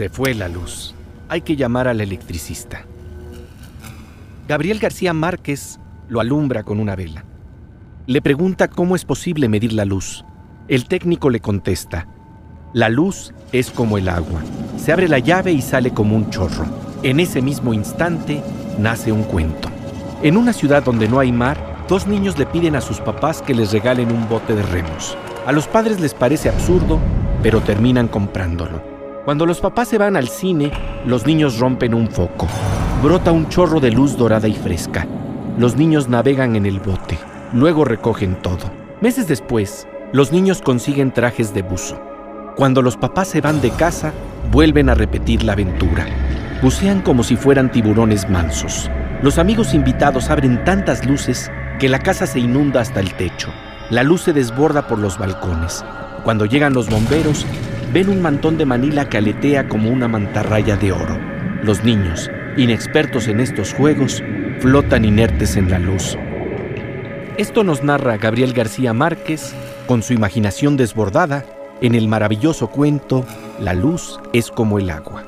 Se fue la luz. Hay que llamar al electricista. Gabriel García Márquez lo alumbra con una vela. Le pregunta cómo es posible medir la luz. El técnico le contesta, la luz es como el agua. Se abre la llave y sale como un chorro. En ese mismo instante nace un cuento. En una ciudad donde no hay mar, dos niños le piden a sus papás que les regalen un bote de remos. A los padres les parece absurdo, pero terminan comprándolo. Cuando los papás se van al cine, los niños rompen un foco. Brota un chorro de luz dorada y fresca. Los niños navegan en el bote. Luego recogen todo. Meses después, los niños consiguen trajes de buzo. Cuando los papás se van de casa, vuelven a repetir la aventura. Bucean como si fueran tiburones mansos. Los amigos invitados abren tantas luces que la casa se inunda hasta el techo. La luz se desborda por los balcones. Cuando llegan los bomberos, ven un mantón de Manila que aletea como una mantarraya de oro. Los niños, inexpertos en estos juegos, flotan inertes en la luz. Esto nos narra Gabriel García Márquez con su imaginación desbordada en el maravilloso cuento La luz es como el agua.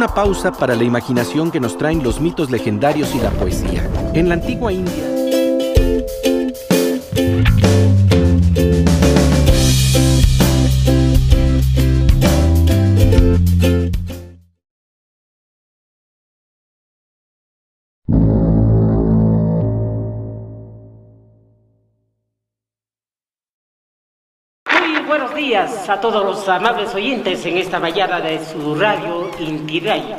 Una pausa para la imaginación que nos traen los mitos legendarios y la poesía. En la antigua India, a todos los amables oyentes en esta mañana de su radio Inti Radio.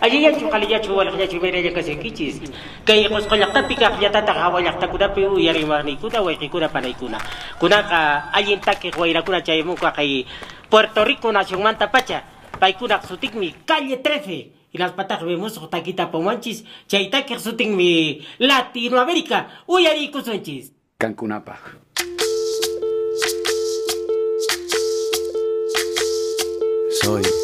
Allí ya chukali ya chuwal ya chumere ya kasi kichis. Kay kos kolak tapi ka ya tata ka walak ta kuda piu yari mani kuda wa kuna panay kuna. Kuna ka ayin take wa ira kuna chay mo ka kay Puerto Rico nación manta pacha. Pay kuna sutik mi calle 13. Y las patas vemos taquita pomanchis. Take sutik mi Latinoamérica. Uyari kusonchis. Cancunapa. Soy, soy lo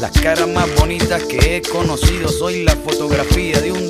Las caras más bonitas que he conocido, soy la fotografía de un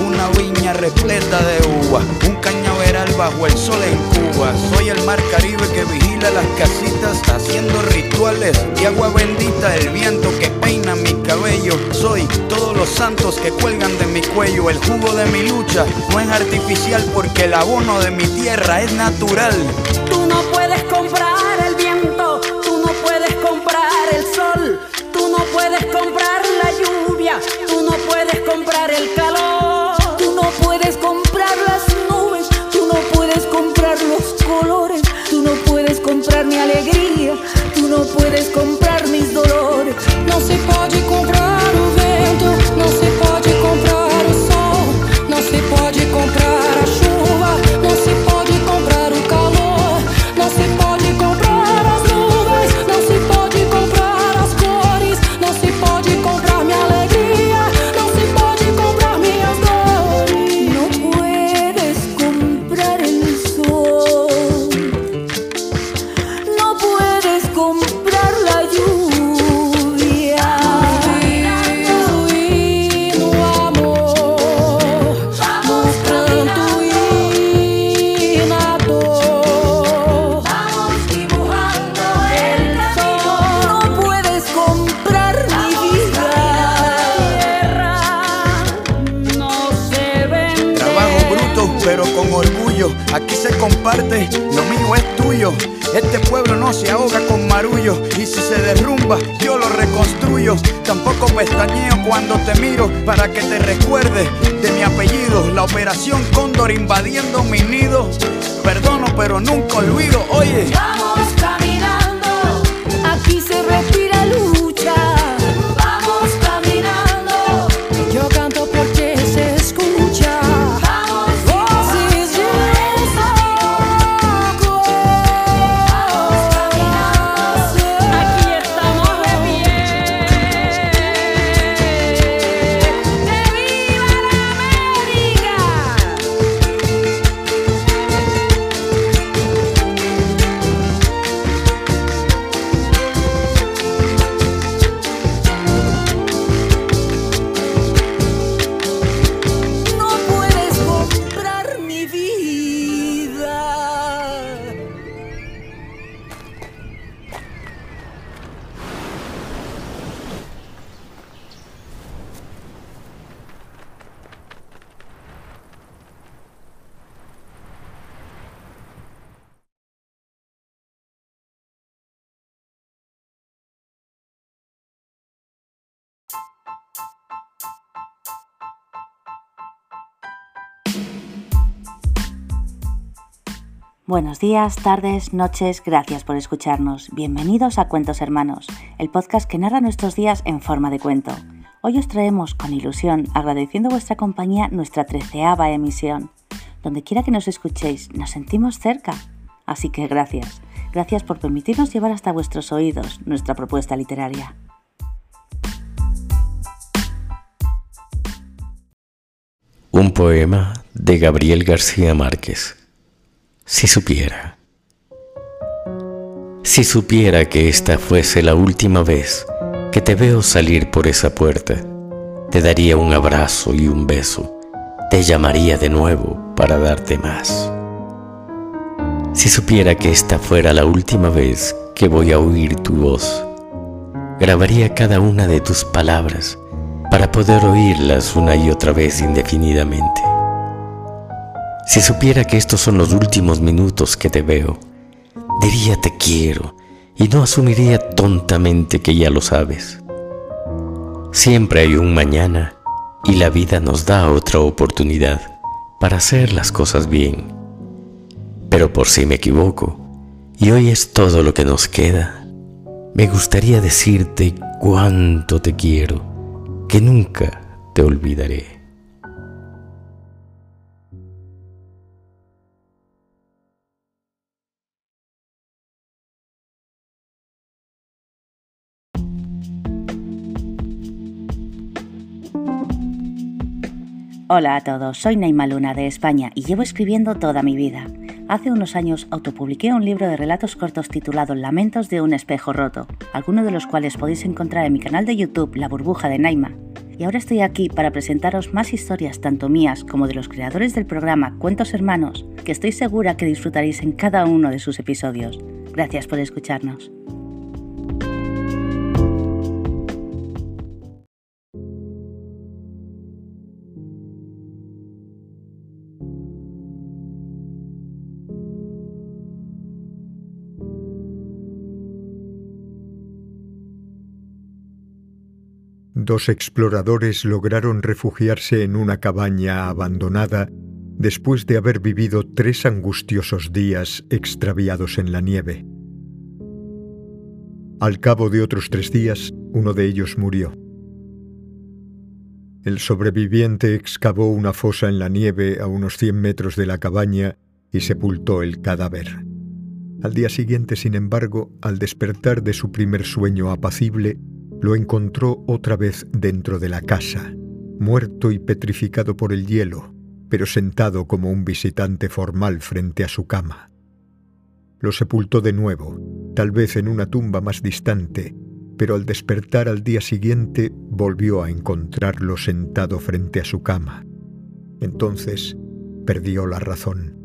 Una viña repleta de uva, un cañaveral bajo el sol en Cuba. Soy el mar Caribe que vigila las casitas, haciendo rituales de agua bendita. El viento que peina mi cabello. Soy todos los santos que cuelgan de mi cuello. El jugo de mi lucha no es artificial porque el abono de mi tierra es natural. Tú no puedes para que te recuerde de mi apellido. La operación Cóndor invadiendo mi nido. Perdono pero nunca olvido. Oye. Buenos días, tardes, noches, gracias por escucharnos. Bienvenidos a Cuentos Hermanos, el podcast que narra nuestros días en forma de cuento. Hoy os traemos con ilusión, agradeciendo vuestra compañía, nuestra treceava emisión. Donde quiera que nos escuchéis, nos sentimos cerca. Así que gracias. Gracias por permitirnos llevar hasta vuestros oídos nuestra propuesta literaria. Un poema de Gabriel García Márquez. Si supiera. Si supiera que esta fuese la última vez que te veo salir por esa puerta, te daría un abrazo y un beso, te llamaría de nuevo para darte más. Si supiera que esta fuera la última vez que voy a oír tu voz, grabaría cada una de tus palabras para poder oírlas una y otra vez indefinidamente. Si supiera que estos son los últimos minutos que te veo, diría te quiero y no asumiría tontamente que ya lo sabes. Siempre hay un mañana y la vida nos da otra oportunidad para hacer las cosas bien. Pero por si me equivoco, y hoy es todo lo que nos queda, me gustaría decirte cuánto te quiero, que nunca te olvidaré. Hola a todos, soy Naima Luna de España y llevo escribiendo toda mi vida. Hace unos años autopubliqué un libro de relatos cortos titulado Lamentos de un espejo roto, algunos de los cuales podéis encontrar en mi canal de YouTube La burbuja de Naima. Y ahora estoy aquí para presentaros más historias tanto mías como de los creadores del programa Cuentos Hermanos, que estoy segura que disfrutaréis en cada uno de sus episodios. Gracias por escucharnos. Dos exploradores lograron refugiarse en una cabaña abandonada después de haber vivido tres angustiosos días extraviados en la nieve. Al cabo de otros tres días, uno de ellos murió. El sobreviviente excavó una fosa en la nieve a unos 100 metros de la cabaña y sepultó el cadáver. Al día siguiente, sin embargo, al despertar de su primer sueño apacible, lo encontró otra vez dentro de la casa, muerto y petrificado por el hielo, pero sentado como un visitante formal frente a su cama. Lo sepultó de nuevo, tal vez en una tumba más distante, pero al despertar al día siguiente volvió a encontrarlo sentado frente a su cama. Entonces perdió la razón.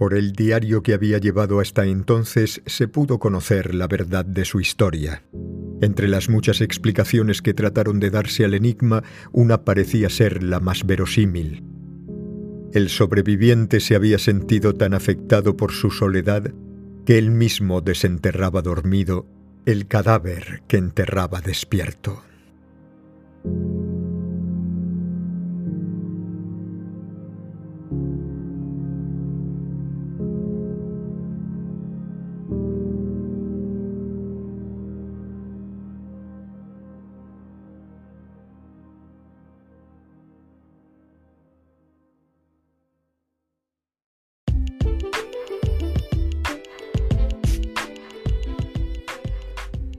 Por el diario que había llevado hasta entonces se pudo conocer la verdad de su historia. Entre las muchas explicaciones que trataron de darse al enigma, una parecía ser la más verosímil. el sobreviviente se había sentido tan afectado por su soledad que él mismo desenterraba dormido el cadáver que enterraba despierto.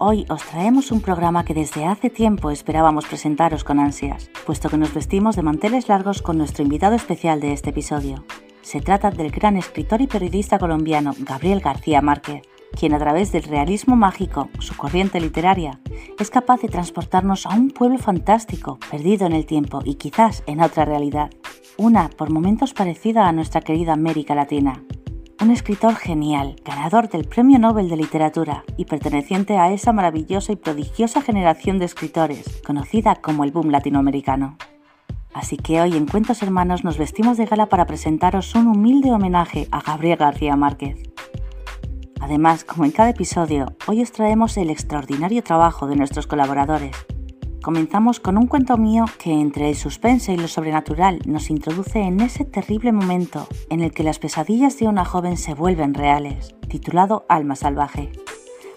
Hoy os traemos un programa que desde hace tiempo esperábamos presentaros con ansias, puesto que nos vestimos de manteles largos con nuestro invitado especial de este episodio. Se trata del gran escritor y periodista colombiano Gabriel García Márquez, quien a través del realismo mágico, su corriente literaria, es capaz de transportarnos a un pueblo fantástico, perdido en el tiempo y quizás en otra realidad, una por momentos parecida a nuestra querida América Latina, un escritor genial, ganador del Premio Nobel de Literatura y perteneciente a esa maravillosa y prodigiosa generación de escritores, conocida como el boom latinoamericano. Así que hoy en Cuentos Hermanos nos vestimos de gala para presentaros un humilde homenaje a Gabriel García Márquez. Además, como en cada episodio, hoy os traemos el extraordinario trabajo de nuestros colaboradores, Comenzamos con un cuento mío que entre el suspense y lo sobrenatural nos introduce en ese terrible momento en el que las pesadillas de una joven se vuelven reales, titulado Alma Salvaje.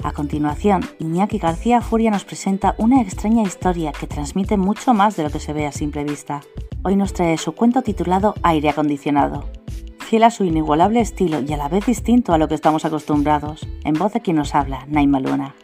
A continuación, Iñaki García Furia nos presenta una extraña historia que transmite mucho más de lo que se ve a simple vista. Hoy nos trae su cuento titulado Aire acondicionado. Fiel a su inigualable estilo y a la vez distinto a lo que estamos acostumbrados, en voz de quien nos habla, Naima Luna.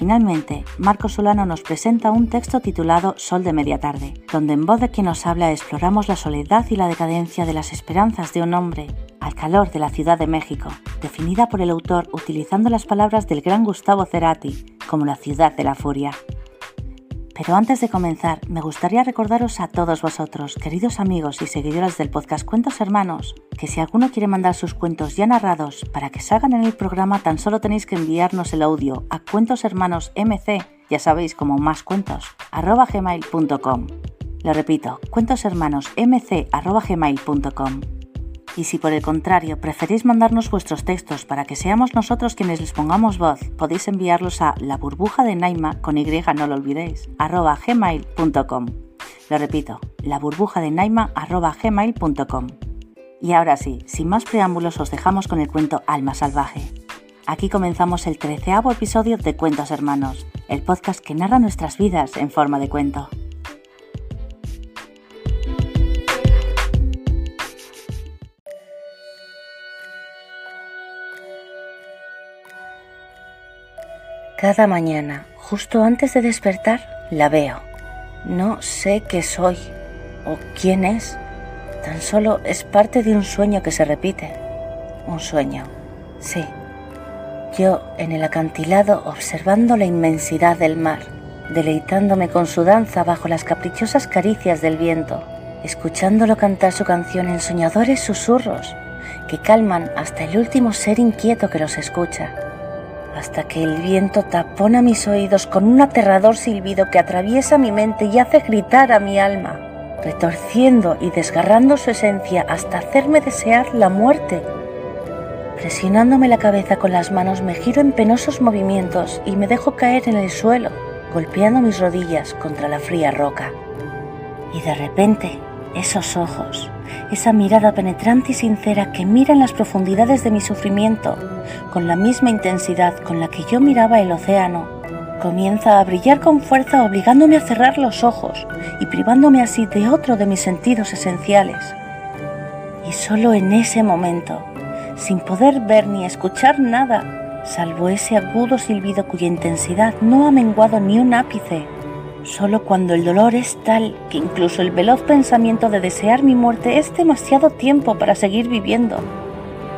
Finalmente, Marco Solano nos presenta un texto titulado Sol de Media Tarde, donde en voz de quien nos habla exploramos la soledad y la decadencia de las esperanzas de un hombre al calor de la Ciudad de México, definida por el autor utilizando las palabras del gran Gustavo Cerati como la ciudad de la furia. Pero antes de comenzar, me gustaría recordaros a todos vosotros, queridos amigos y seguidores del podcast Cuentos Hermanos, que si alguno quiere mandar sus cuentos ya narrados para que salgan en el programa, tan solo tenéis que enviarnos el audio a cuentoshermanosmc, ya sabéis como más cuentos, arroba gmail.com. Lo repito, cuentoshermanosmc.gmail.com. Y si por el contrario preferís mandarnos vuestros textos para que seamos nosotros quienes les pongamos voz, podéis enviarlos a la burbuja de Naima con Y, no lo olvidéis, arroba gmail.com. Lo repito, la burbuja de Naima arroba gmail.com. Y ahora sí, sin más preámbulos os dejamos con el cuento Alma Salvaje. Aquí comenzamos el treceavo episodio de Cuentos Hermanos, el podcast que narra nuestras vidas en forma de cuento. Cada mañana, justo antes de despertar, la veo. No sé qué soy o quién es. Tan solo es parte de un sueño que se repite. Un sueño, sí. Yo en el acantilado observando la inmensidad del mar, deleitándome con su danza bajo las caprichosas caricias del viento, escuchándolo cantar su canción en soñadores susurros que calman hasta el último ser inquieto que los escucha hasta que el viento tapona mis oídos con un aterrador silbido que atraviesa mi mente y hace gritar a mi alma, retorciendo y desgarrando su esencia hasta hacerme desear la muerte. Presionándome la cabeza con las manos me giro en penosos movimientos y me dejo caer en el suelo, golpeando mis rodillas contra la fría roca. Y de repente, esos ojos, esa mirada penetrante y sincera que mira en las profundidades de mi sufrimiento, con la misma intensidad con la que yo miraba el océano, comienza a brillar con fuerza obligándome a cerrar los ojos y privándome así de otro de mis sentidos esenciales. Y solo en ese momento, sin poder ver ni escuchar nada, salvo ese agudo silbido cuya intensidad no ha menguado ni un ápice, Solo cuando el dolor es tal que incluso el veloz pensamiento de desear mi muerte es demasiado tiempo para seguir viviendo.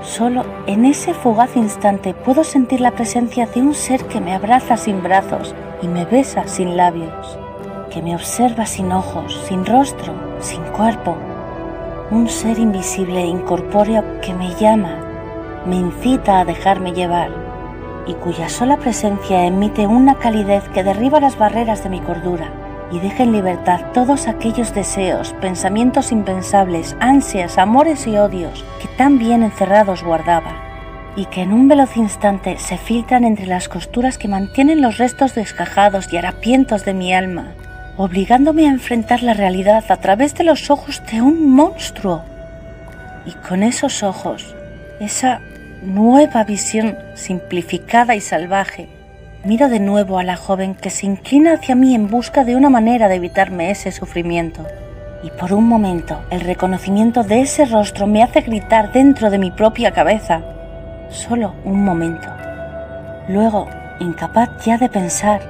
Solo en ese fugaz instante puedo sentir la presencia de un ser que me abraza sin brazos y me besa sin labios, que me observa sin ojos, sin rostro, sin cuerpo. Un ser invisible e incorpóreo que me llama, me incita a dejarme llevar y cuya sola presencia emite una calidez que derriba las barreras de mi cordura y deje en libertad todos aquellos deseos, pensamientos impensables, ansias, amores y odios que tan bien encerrados guardaba, y que en un veloz instante se filtran entre las costuras que mantienen los restos descajados y harapientos de mi alma, obligándome a enfrentar la realidad a través de los ojos de un monstruo. Y con esos ojos, esa nueva visión simplificada y salvaje, miro de nuevo a la joven que se inclina hacia mí en busca de una manera de evitarme ese sufrimiento. Y por un momento el reconocimiento de ese rostro me hace gritar dentro de mi propia cabeza. Solo un momento. Luego, incapaz ya de pensar,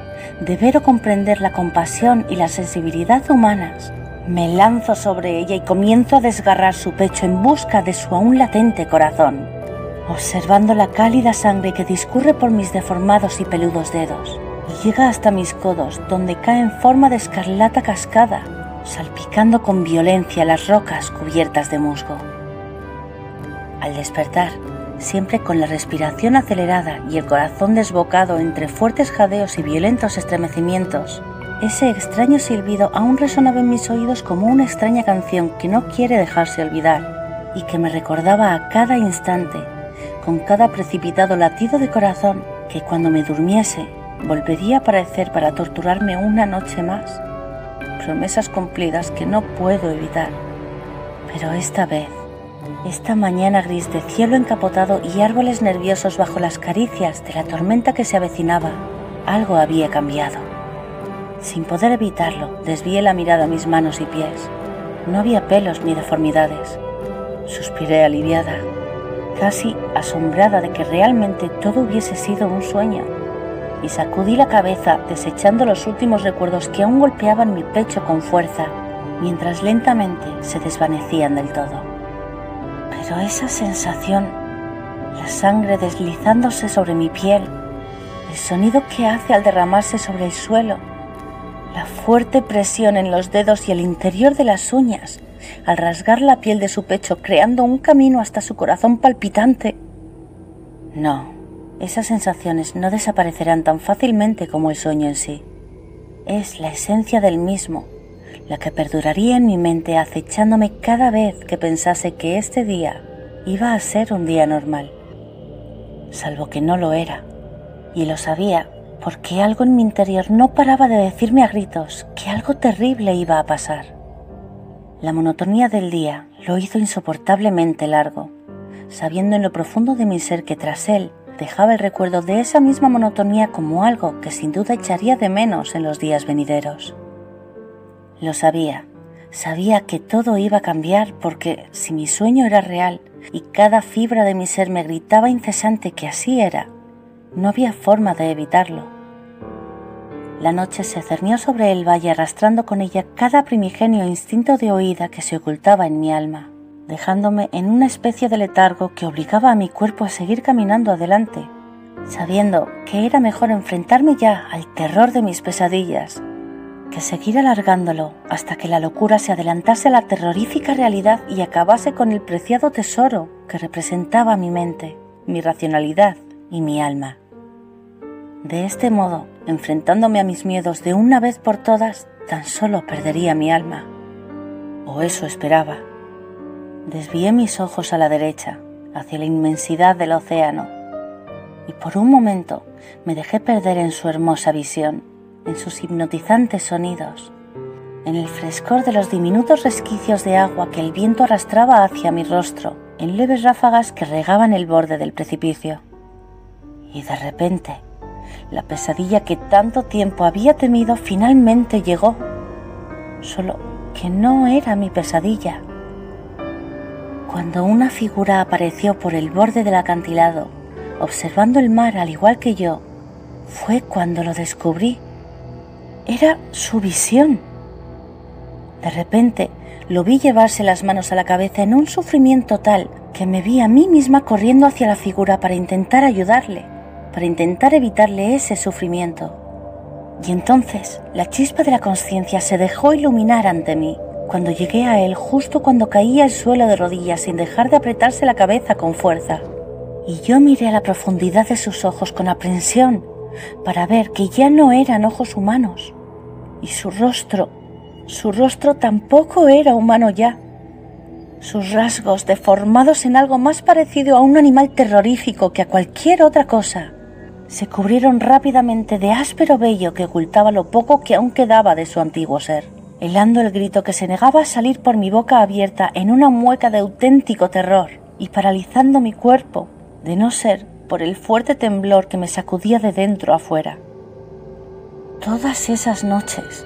de ver o comprender la compasión y la sensibilidad humanas, me lanzo sobre ella y comienzo a desgarrar su pecho en busca de su aún latente corazón observando la cálida sangre que discurre por mis deformados y peludos dedos y llega hasta mis codos, donde cae en forma de escarlata cascada, salpicando con violencia las rocas cubiertas de musgo. Al despertar, siempre con la respiración acelerada y el corazón desbocado entre fuertes jadeos y violentos estremecimientos, ese extraño silbido aún resonaba en mis oídos como una extraña canción que no quiere dejarse olvidar y que me recordaba a cada instante con cada precipitado latido de corazón que cuando me durmiese volvería a aparecer para torturarme una noche más. Promesas cumplidas que no puedo evitar. Pero esta vez, esta mañana gris de cielo encapotado y árboles nerviosos bajo las caricias de la tormenta que se avecinaba, algo había cambiado. Sin poder evitarlo, desvié la mirada a mis manos y pies. No había pelos ni deformidades. Suspiré aliviada casi asombrada de que realmente todo hubiese sido un sueño, y sacudí la cabeza desechando los últimos recuerdos que aún golpeaban mi pecho con fuerza, mientras lentamente se desvanecían del todo. Pero esa sensación, la sangre deslizándose sobre mi piel, el sonido que hace al derramarse sobre el suelo, la fuerte presión en los dedos y el interior de las uñas, al rasgar la piel de su pecho, creando un camino hasta su corazón palpitante. No, esas sensaciones no desaparecerán tan fácilmente como el sueño en sí. Es la esencia del mismo, la que perduraría en mi mente acechándome cada vez que pensase que este día iba a ser un día normal. Salvo que no lo era, y lo sabía porque algo en mi interior no paraba de decirme a gritos que algo terrible iba a pasar. La monotonía del día lo hizo insoportablemente largo, sabiendo en lo profundo de mi ser que tras él dejaba el recuerdo de esa misma monotonía como algo que sin duda echaría de menos en los días venideros. Lo sabía, sabía que todo iba a cambiar porque si mi sueño era real y cada fibra de mi ser me gritaba incesante que así era, no había forma de evitarlo. La noche se cernió sobre el valle arrastrando con ella cada primigenio instinto de oída que se ocultaba en mi alma, dejándome en una especie de letargo que obligaba a mi cuerpo a seguir caminando adelante, sabiendo que era mejor enfrentarme ya al terror de mis pesadillas que seguir alargándolo hasta que la locura se adelantase a la terrorífica realidad y acabase con el preciado tesoro que representaba mi mente, mi racionalidad y mi alma. De este modo, enfrentándome a mis miedos de una vez por todas, tan solo perdería mi alma. O eso esperaba. Desvié mis ojos a la derecha, hacia la inmensidad del océano, y por un momento me dejé perder en su hermosa visión, en sus hipnotizantes sonidos, en el frescor de los diminutos resquicios de agua que el viento arrastraba hacia mi rostro, en leves ráfagas que regaban el borde del precipicio. Y de repente, la pesadilla que tanto tiempo había temido finalmente llegó, solo que no era mi pesadilla. Cuando una figura apareció por el borde del acantilado, observando el mar al igual que yo, fue cuando lo descubrí. Era su visión. De repente lo vi llevarse las manos a la cabeza en un sufrimiento tal que me vi a mí misma corriendo hacia la figura para intentar ayudarle para intentar evitarle ese sufrimiento. Y entonces la chispa de la conciencia se dejó iluminar ante mí cuando llegué a él justo cuando caía al suelo de rodillas sin dejar de apretarse la cabeza con fuerza. Y yo miré a la profundidad de sus ojos con aprensión para ver que ya no eran ojos humanos. Y su rostro, su rostro tampoco era humano ya. Sus rasgos, deformados en algo más parecido a un animal terrorífico que a cualquier otra cosa, se cubrieron rápidamente de áspero vello que ocultaba lo poco que aún quedaba de su antiguo ser, helando el grito que se negaba a salir por mi boca abierta en una mueca de auténtico terror y paralizando mi cuerpo, de no ser por el fuerte temblor que me sacudía de dentro a fuera. Todas esas noches,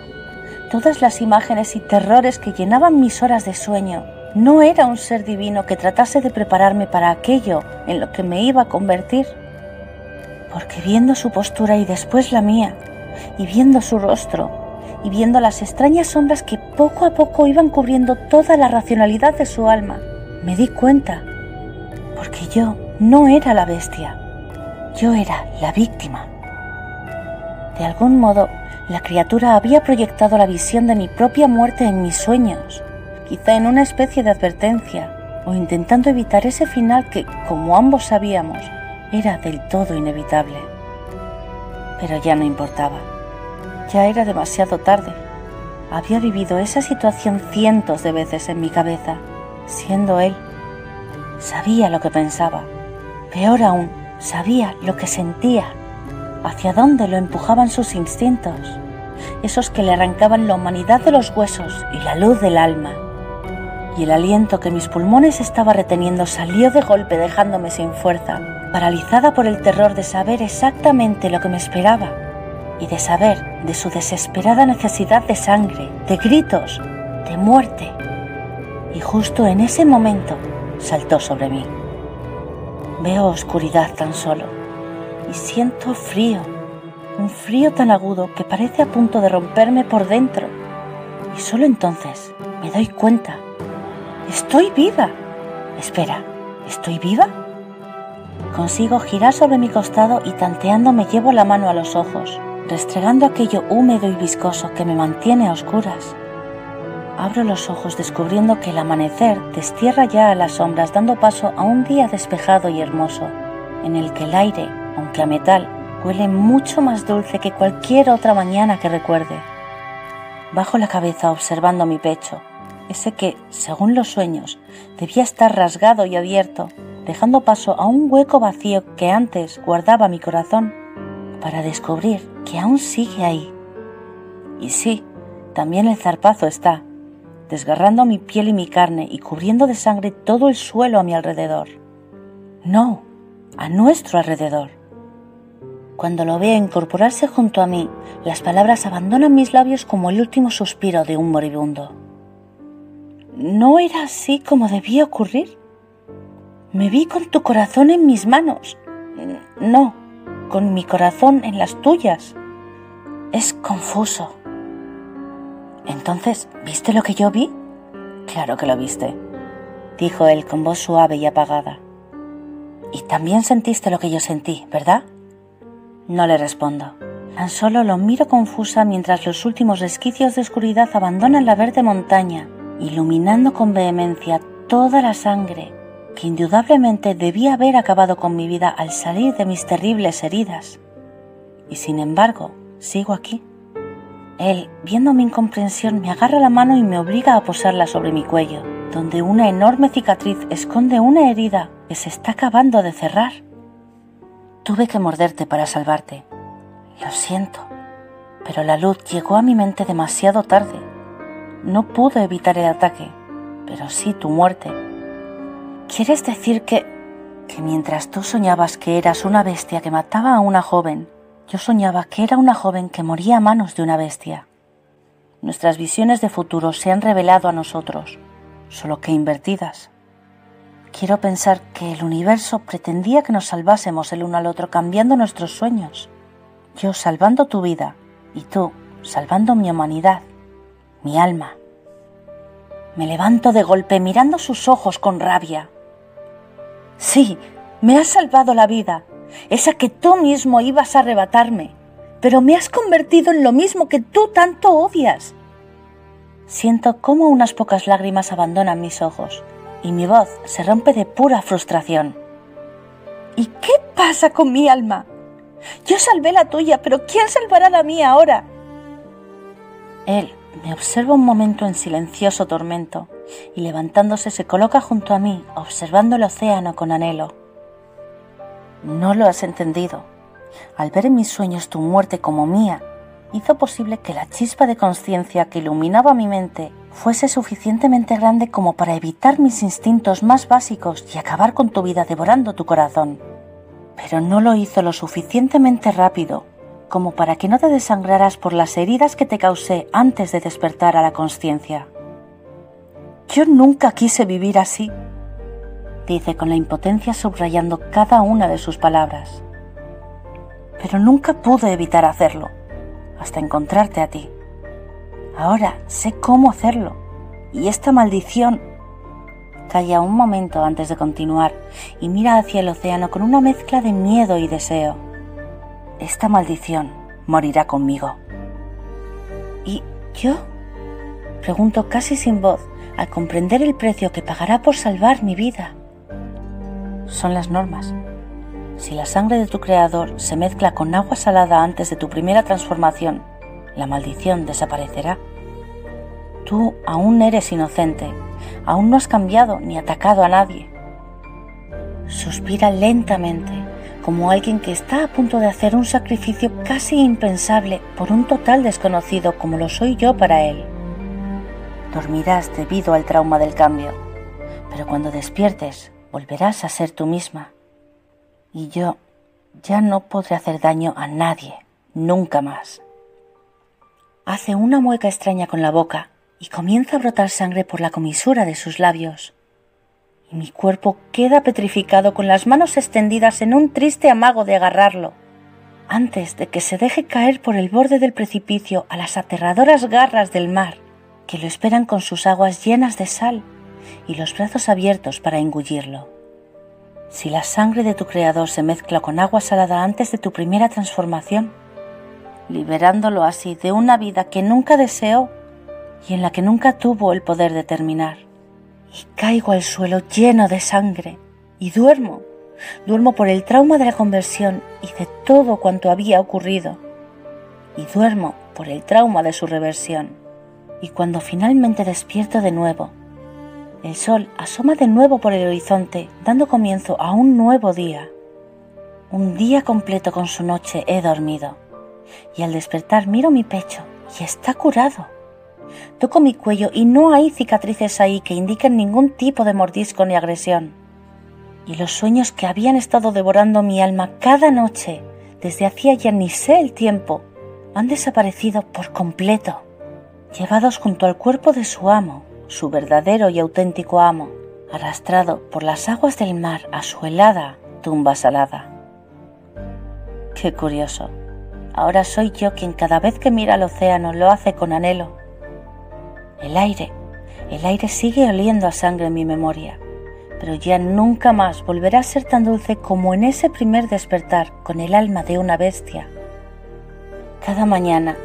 todas las imágenes y terrores que llenaban mis horas de sueño, no era un ser divino que tratase de prepararme para aquello en lo que me iba a convertir. Porque viendo su postura y después la mía, y viendo su rostro, y viendo las extrañas sombras que poco a poco iban cubriendo toda la racionalidad de su alma, me di cuenta, porque yo no era la bestia, yo era la víctima. De algún modo, la criatura había proyectado la visión de mi propia muerte en mis sueños, quizá en una especie de advertencia, o intentando evitar ese final que, como ambos sabíamos, era del todo inevitable. Pero ya no importaba. Ya era demasiado tarde. Había vivido esa situación cientos de veces en mi cabeza, siendo él. Sabía lo que pensaba. Peor aún, sabía lo que sentía. Hacia dónde lo empujaban sus instintos. Esos que le arrancaban la humanidad de los huesos y la luz del alma y el aliento que mis pulmones estaba reteniendo salió de golpe dejándome sin fuerza, paralizada por el terror de saber exactamente lo que me esperaba y de saber de su desesperada necesidad de sangre, de gritos, de muerte. Y justo en ese momento saltó sobre mí. Veo oscuridad tan solo y siento frío, un frío tan agudo que parece a punto de romperme por dentro. Y solo entonces me doy cuenta Estoy viva. Espera, ¿estoy viva? Consigo girar sobre mi costado y tanteando me llevo la mano a los ojos, restregando aquello húmedo y viscoso que me mantiene a oscuras. Abro los ojos descubriendo que el amanecer destierra ya a las sombras dando paso a un día despejado y hermoso, en el que el aire, aunque a metal, huele mucho más dulce que cualquier otra mañana que recuerde. Bajo la cabeza observando mi pecho, ese que, según los sueños, debía estar rasgado y abierto, dejando paso a un hueco vacío que antes guardaba mi corazón, para descubrir que aún sigue ahí. Y sí, también el zarpazo está, desgarrando mi piel y mi carne y cubriendo de sangre todo el suelo a mi alrededor. No, a nuestro alrededor. Cuando lo veo incorporarse junto a mí, las palabras abandonan mis labios como el último suspiro de un moribundo. ¿No era así como debía ocurrir? Me vi con tu corazón en mis manos. No, con mi corazón en las tuyas. Es confuso. Entonces, ¿viste lo que yo vi? Claro que lo viste, dijo él con voz suave y apagada. Y también sentiste lo que yo sentí, ¿verdad? No le respondo. Tan solo lo miro confusa mientras los últimos resquicios de oscuridad abandonan la verde montaña iluminando con vehemencia toda la sangre que indudablemente debía haber acabado con mi vida al salir de mis terribles heridas. Y sin embargo, sigo aquí. Él, viendo mi incomprensión, me agarra la mano y me obliga a posarla sobre mi cuello, donde una enorme cicatriz esconde una herida que se está acabando de cerrar. Tuve que morderte para salvarte. Lo siento, pero la luz llegó a mi mente demasiado tarde no pudo evitar el ataque, pero sí tu muerte. ¿Quieres decir que... que mientras tú soñabas que eras una bestia que mataba a una joven, yo soñaba que era una joven que moría a manos de una bestia? Nuestras visiones de futuro se han revelado a nosotros, solo que invertidas. Quiero pensar que el universo pretendía que nos salvásemos el uno al otro cambiando nuestros sueños. Yo salvando tu vida y tú salvando mi humanidad mi alma. Me levanto de golpe mirando sus ojos con rabia. Sí, me has salvado la vida, esa que tú mismo ibas a arrebatarme, pero me has convertido en lo mismo que tú tanto odias. Siento cómo unas pocas lágrimas abandonan mis ojos y mi voz se rompe de pura frustración. ¿Y qué pasa con mi alma? Yo salvé la tuya, pero ¿quién salvará la mía ahora? Él me observa un momento en silencioso tormento y levantándose se coloca junto a mí, observando el océano con anhelo. No lo has entendido. Al ver en mis sueños tu muerte como mía, hizo posible que la chispa de conciencia que iluminaba mi mente fuese suficientemente grande como para evitar mis instintos más básicos y acabar con tu vida devorando tu corazón. Pero no lo hizo lo suficientemente rápido como para que no te desangraras por las heridas que te causé antes de despertar a la conciencia. Yo nunca quise vivir así, dice con la impotencia subrayando cada una de sus palabras. Pero nunca pude evitar hacerlo, hasta encontrarte a ti. Ahora sé cómo hacerlo, y esta maldición... Calla un momento antes de continuar y mira hacia el océano con una mezcla de miedo y deseo. Esta maldición morirá conmigo. ¿Y yo? Pregunto casi sin voz al comprender el precio que pagará por salvar mi vida. Son las normas. Si la sangre de tu creador se mezcla con agua salada antes de tu primera transformación, la maldición desaparecerá. Tú aún eres inocente, aún no has cambiado ni atacado a nadie. Suspira lentamente, como alguien que está a punto de hacer un sacrificio casi impensable por un total desconocido como lo soy yo para él. Dormirás debido al trauma del cambio, pero cuando despiertes volverás a ser tú misma. Y yo ya no podré hacer daño a nadie, nunca más. Hace una mueca extraña con la boca y comienza a brotar sangre por la comisura de sus labios. Y mi cuerpo queda petrificado con las manos extendidas en un triste amago de agarrarlo, antes de que se deje caer por el borde del precipicio a las aterradoras garras del mar, que lo esperan con sus aguas llenas de sal y los brazos abiertos para engullirlo. Si la sangre de tu creador se mezcla con agua salada antes de tu primera transformación, liberándolo así de una vida que nunca deseó y en la que nunca tuvo el poder de terminar. Y caigo al suelo lleno de sangre y duermo. Duermo por el trauma de la conversión y de todo cuanto había ocurrido. Y duermo por el trauma de su reversión. Y cuando finalmente despierto de nuevo, el sol asoma de nuevo por el horizonte, dando comienzo a un nuevo día. Un día completo con su noche he dormido. Y al despertar miro mi pecho y está curado. Toco mi cuello y no hay cicatrices ahí que indiquen ningún tipo de mordisco ni agresión. Y los sueños que habían estado devorando mi alma cada noche desde hacía ya ni sé el tiempo han desaparecido por completo, llevados junto al cuerpo de su amo, su verdadero y auténtico amo, arrastrado por las aguas del mar a su helada tumba salada. Qué curioso. Ahora soy yo quien cada vez que mira al océano lo hace con anhelo el aire, el aire sigue oliendo a sangre en mi memoria, pero ya nunca más volverá a ser tan dulce como en ese primer despertar con el alma de una bestia. Cada mañana,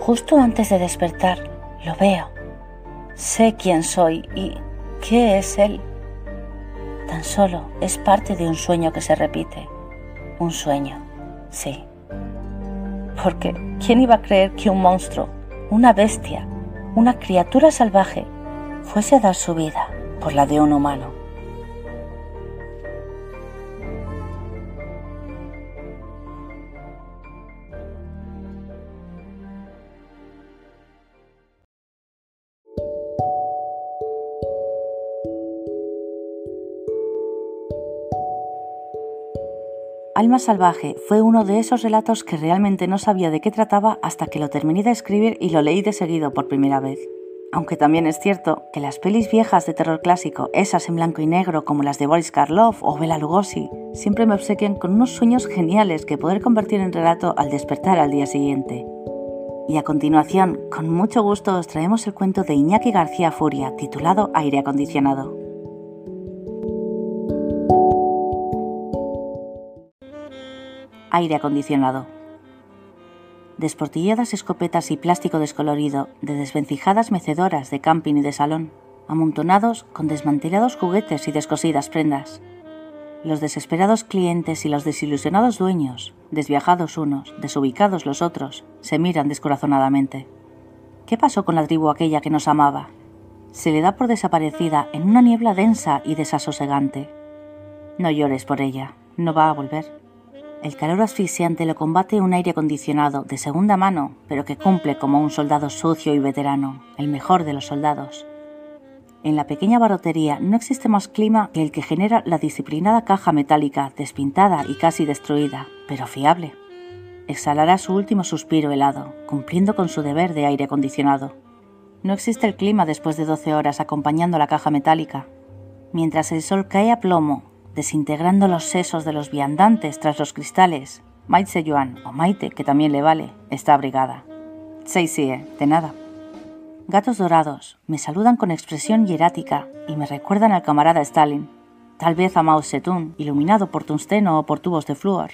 justo antes de despertar, lo veo. Sé quién soy y qué es él. Tan solo es parte de un sueño que se repite. Un sueño, sí. Porque, ¿quién iba a creer que un monstruo, una bestia, una criatura salvaje fuese a dar su vida por la de un humano. Alma Salvaje fue uno de esos relatos que realmente no sabía de qué trataba hasta que lo terminé de escribir y lo leí de seguido por primera vez. Aunque también es cierto que las pelis viejas de terror clásico, esas en blanco y negro como las de Boris Karloff o Bela Lugosi, siempre me obsequian con unos sueños geniales que poder convertir en relato al despertar al día siguiente. Y a continuación, con mucho gusto os traemos el cuento de Iñaki García Furia titulado Aire acondicionado. Aire acondicionado. Desportilladas escopetas y plástico descolorido de desvencijadas mecedoras de camping y de salón, amontonados con desmantelados juguetes y descosidas prendas. Los desesperados clientes y los desilusionados dueños, desviajados unos, desubicados los otros, se miran descorazonadamente. ¿Qué pasó con la tribu aquella que nos amaba? Se le da por desaparecida en una niebla densa y desasosegante. No llores por ella, no va a volver. El calor asfixiante lo combate un aire acondicionado de segunda mano, pero que cumple como un soldado sucio y veterano, el mejor de los soldados. En la pequeña barrotería no existe más clima que el que genera la disciplinada caja metálica, despintada y casi destruida, pero fiable. Exhalará su último suspiro helado, cumpliendo con su deber de aire acondicionado. No existe el clima después de 12 horas acompañando la caja metálica. Mientras el sol cae a plomo desintegrando los sesos de los viandantes tras los cristales. Maite Yuan, o Maite, que también le vale, está abrigada. Seisie, de nada. Gatos dorados me saludan con expresión hierática y me recuerdan al camarada Stalin, tal vez a Mao Zedong, iluminado por tungsteno o por tubos de flúor.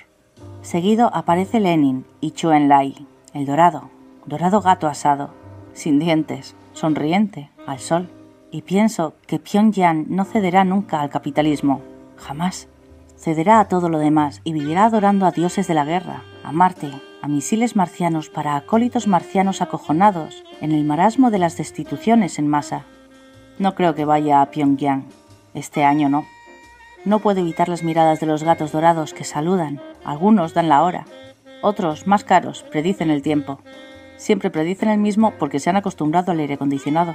Seguido aparece Lenin y Chu Enlai, el dorado, dorado gato asado, sin dientes, sonriente, al sol. Y pienso que Pyongyang no cederá nunca al capitalismo, jamás. Cederá a todo lo demás y vivirá adorando a dioses de la guerra, a Marte, a misiles marcianos para acólitos marcianos acojonados en el marasmo de las destituciones en masa. No creo que vaya a Pyongyang. Este año no. No puedo evitar las miradas de los gatos dorados que saludan. Algunos dan la hora. Otros, más caros, predicen el tiempo. Siempre predicen el mismo porque se han acostumbrado al aire acondicionado.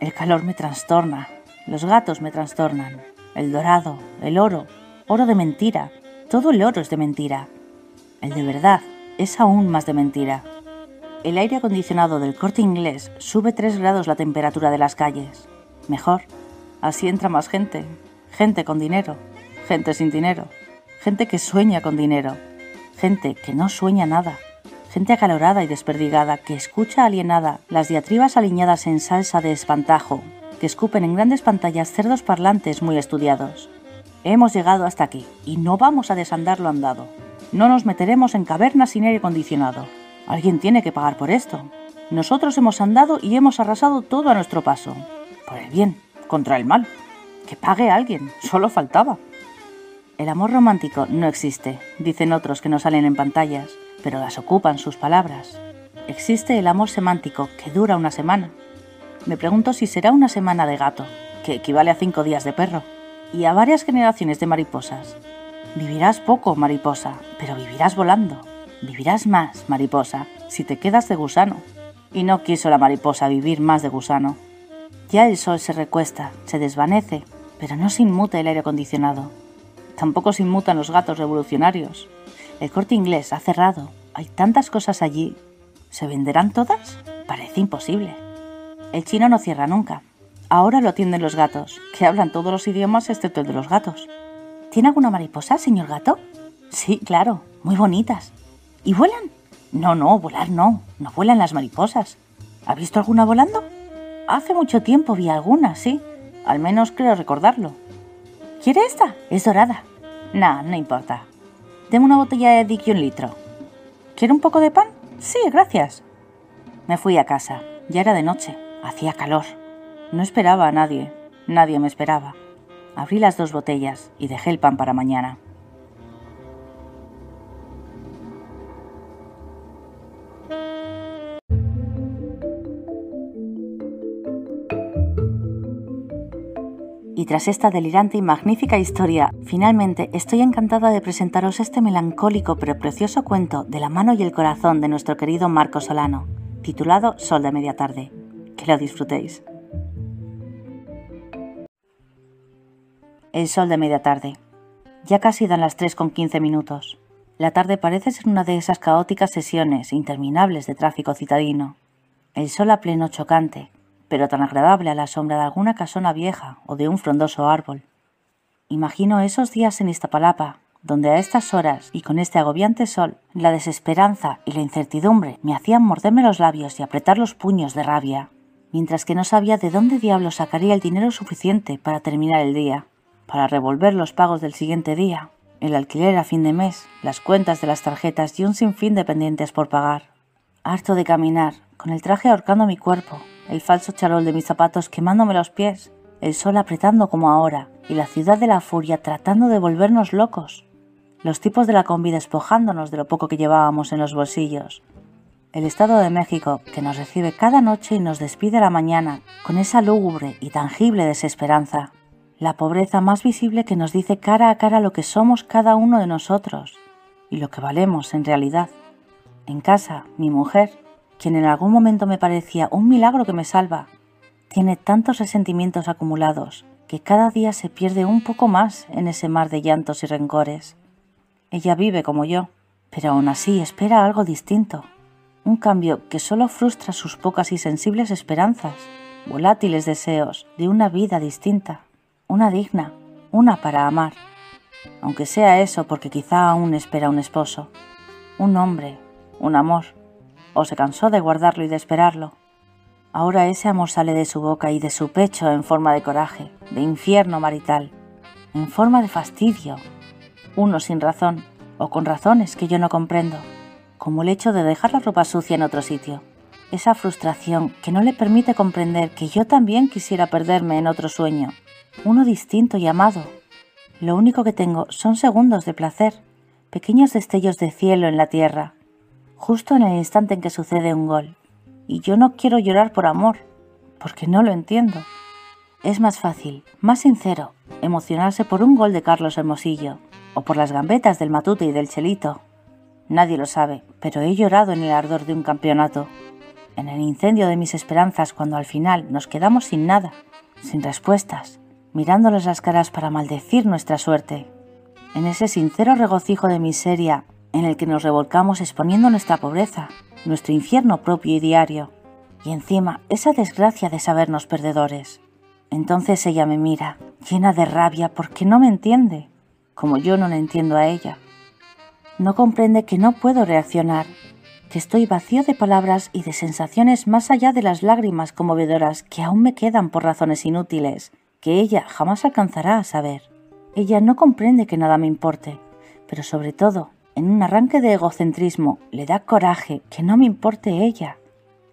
El calor me trastorna. Los gatos me trastornan el dorado, el oro, oro de mentira. Todo el oro es de mentira. El de verdad es aún más de mentira. El aire acondicionado del corte inglés sube 3 grados la temperatura de las calles. Mejor, así entra más gente. Gente con dinero, gente sin dinero, gente que sueña con dinero, gente que no sueña nada, gente acalorada y desperdigada que escucha alienada las diatribas alineadas en salsa de espantajo que escupen en grandes pantallas cerdos parlantes muy estudiados. Hemos llegado hasta aquí y no vamos a desandar lo andado. No nos meteremos en cavernas sin aire acondicionado. Alguien tiene que pagar por esto. Nosotros hemos andado y hemos arrasado todo a nuestro paso. Por el bien, contra el mal. Que pague alguien, solo faltaba. El amor romántico no existe, dicen otros que no salen en pantallas, pero las ocupan sus palabras. Existe el amor semántico que dura una semana, me pregunto si será una semana de gato, que equivale a cinco días de perro, y a varias generaciones de mariposas. Vivirás poco, mariposa, pero vivirás volando. Vivirás más, mariposa, si te quedas de gusano. Y no quiso la mariposa vivir más de gusano. Ya el sol se recuesta, se desvanece, pero no se inmuta el aire acondicionado. Tampoco se inmutan los gatos revolucionarios. El corte inglés ha cerrado. Hay tantas cosas allí. ¿Se venderán todas? Parece imposible. El chino no cierra nunca. Ahora lo atienden los gatos, que hablan todos los idiomas excepto el de los gatos. ¿Tiene alguna mariposa, señor gato? Sí, claro, muy bonitas. ¿Y vuelan? No, no, volar no, no vuelan las mariposas. ¿Ha visto alguna volando? Hace mucho tiempo vi alguna, sí. Al menos creo recordarlo. ¿Quiere esta? Es dorada. Nah, no importa. Deme una botella de Dick y un litro. ¿Quiere un poco de pan? Sí, gracias. Me fui a casa. Ya era de noche. Hacía calor. No esperaba a nadie. Nadie me esperaba. Abrí las dos botellas y dejé el pan para mañana. Y tras esta delirante y magnífica historia, finalmente estoy encantada de presentaros este melancólico pero precioso cuento de la mano y el corazón de nuestro querido Marco Solano, titulado Sol de Media Tarde que lo disfrutéis. El sol de media tarde. Ya casi dan las 3 con 15 minutos. La tarde parece ser una de esas caóticas sesiones interminables de tráfico citadino. El sol a pleno chocante, pero tan agradable a la sombra de alguna casona vieja o de un frondoso árbol. Imagino esos días en Iztapalapa, donde a estas horas y con este agobiante sol, la desesperanza y la incertidumbre me hacían morderme los labios y apretar los puños de rabia mientras que no sabía de dónde diablos sacaría el dinero suficiente para terminar el día, para revolver los pagos del siguiente día, el alquiler a fin de mes, las cuentas de las tarjetas y un sinfín de pendientes por pagar. Harto de caminar, con el traje ahorcando mi cuerpo, el falso charol de mis zapatos quemándome los pies, el sol apretando como ahora, y la ciudad de la furia tratando de volvernos locos. Los tipos de la combi despojándonos de lo poco que llevábamos en los bolsillos, el Estado de México que nos recibe cada noche y nos despide a la mañana con esa lúgubre y tangible desesperanza, la pobreza más visible que nos dice cara a cara lo que somos cada uno de nosotros y lo que valemos en realidad. En casa, mi mujer, quien en algún momento me parecía un milagro que me salva, tiene tantos resentimientos acumulados que cada día se pierde un poco más en ese mar de llantos y rencores. Ella vive como yo, pero aún así espera algo distinto, un cambio que solo frustra sus pocas y sensibles esperanzas, volátiles deseos de una vida distinta, una digna, una para amar, aunque sea eso porque quizá aún espera un esposo, un hombre, un amor, o se cansó de guardarlo y de esperarlo. Ahora ese amor sale de su boca y de su pecho en forma de coraje, de infierno marital, en forma de fastidio, uno sin razón o con razones que yo no comprendo, como el hecho de dejar la ropa sucia en otro sitio, esa frustración que no le permite comprender que yo también quisiera perderme en otro sueño, uno distinto y amado. Lo único que tengo son segundos de placer, pequeños destellos de cielo en la tierra, justo en el instante en que sucede un gol y yo no quiero llorar por amor, porque no lo entiendo. Es más fácil, más sincero, emocionarse por un gol de Carlos Hermosillo o por las gambetas del Matute y del Chelito. Nadie lo sabe, pero he llorado en el ardor de un campeonato, en el incendio de mis esperanzas cuando al final nos quedamos sin nada, sin respuestas, mirándoles las caras para maldecir nuestra suerte, en ese sincero regocijo de miseria en el que nos revolcamos exponiendo nuestra pobreza, nuestro infierno propio y diario, y encima esa desgracia de sabernos perdedores. Entonces ella me mira, llena de rabia porque no me entiende, como yo no la entiendo a ella. No comprende que no puedo reaccionar, que estoy vacío de palabras y de sensaciones más allá de las lágrimas conmovedoras que aún me quedan por razones inútiles, que ella jamás alcanzará a saber. Ella no comprende que nada me importe, pero sobre todo en un arranque de egocentrismo, le da coraje que no me importe ella,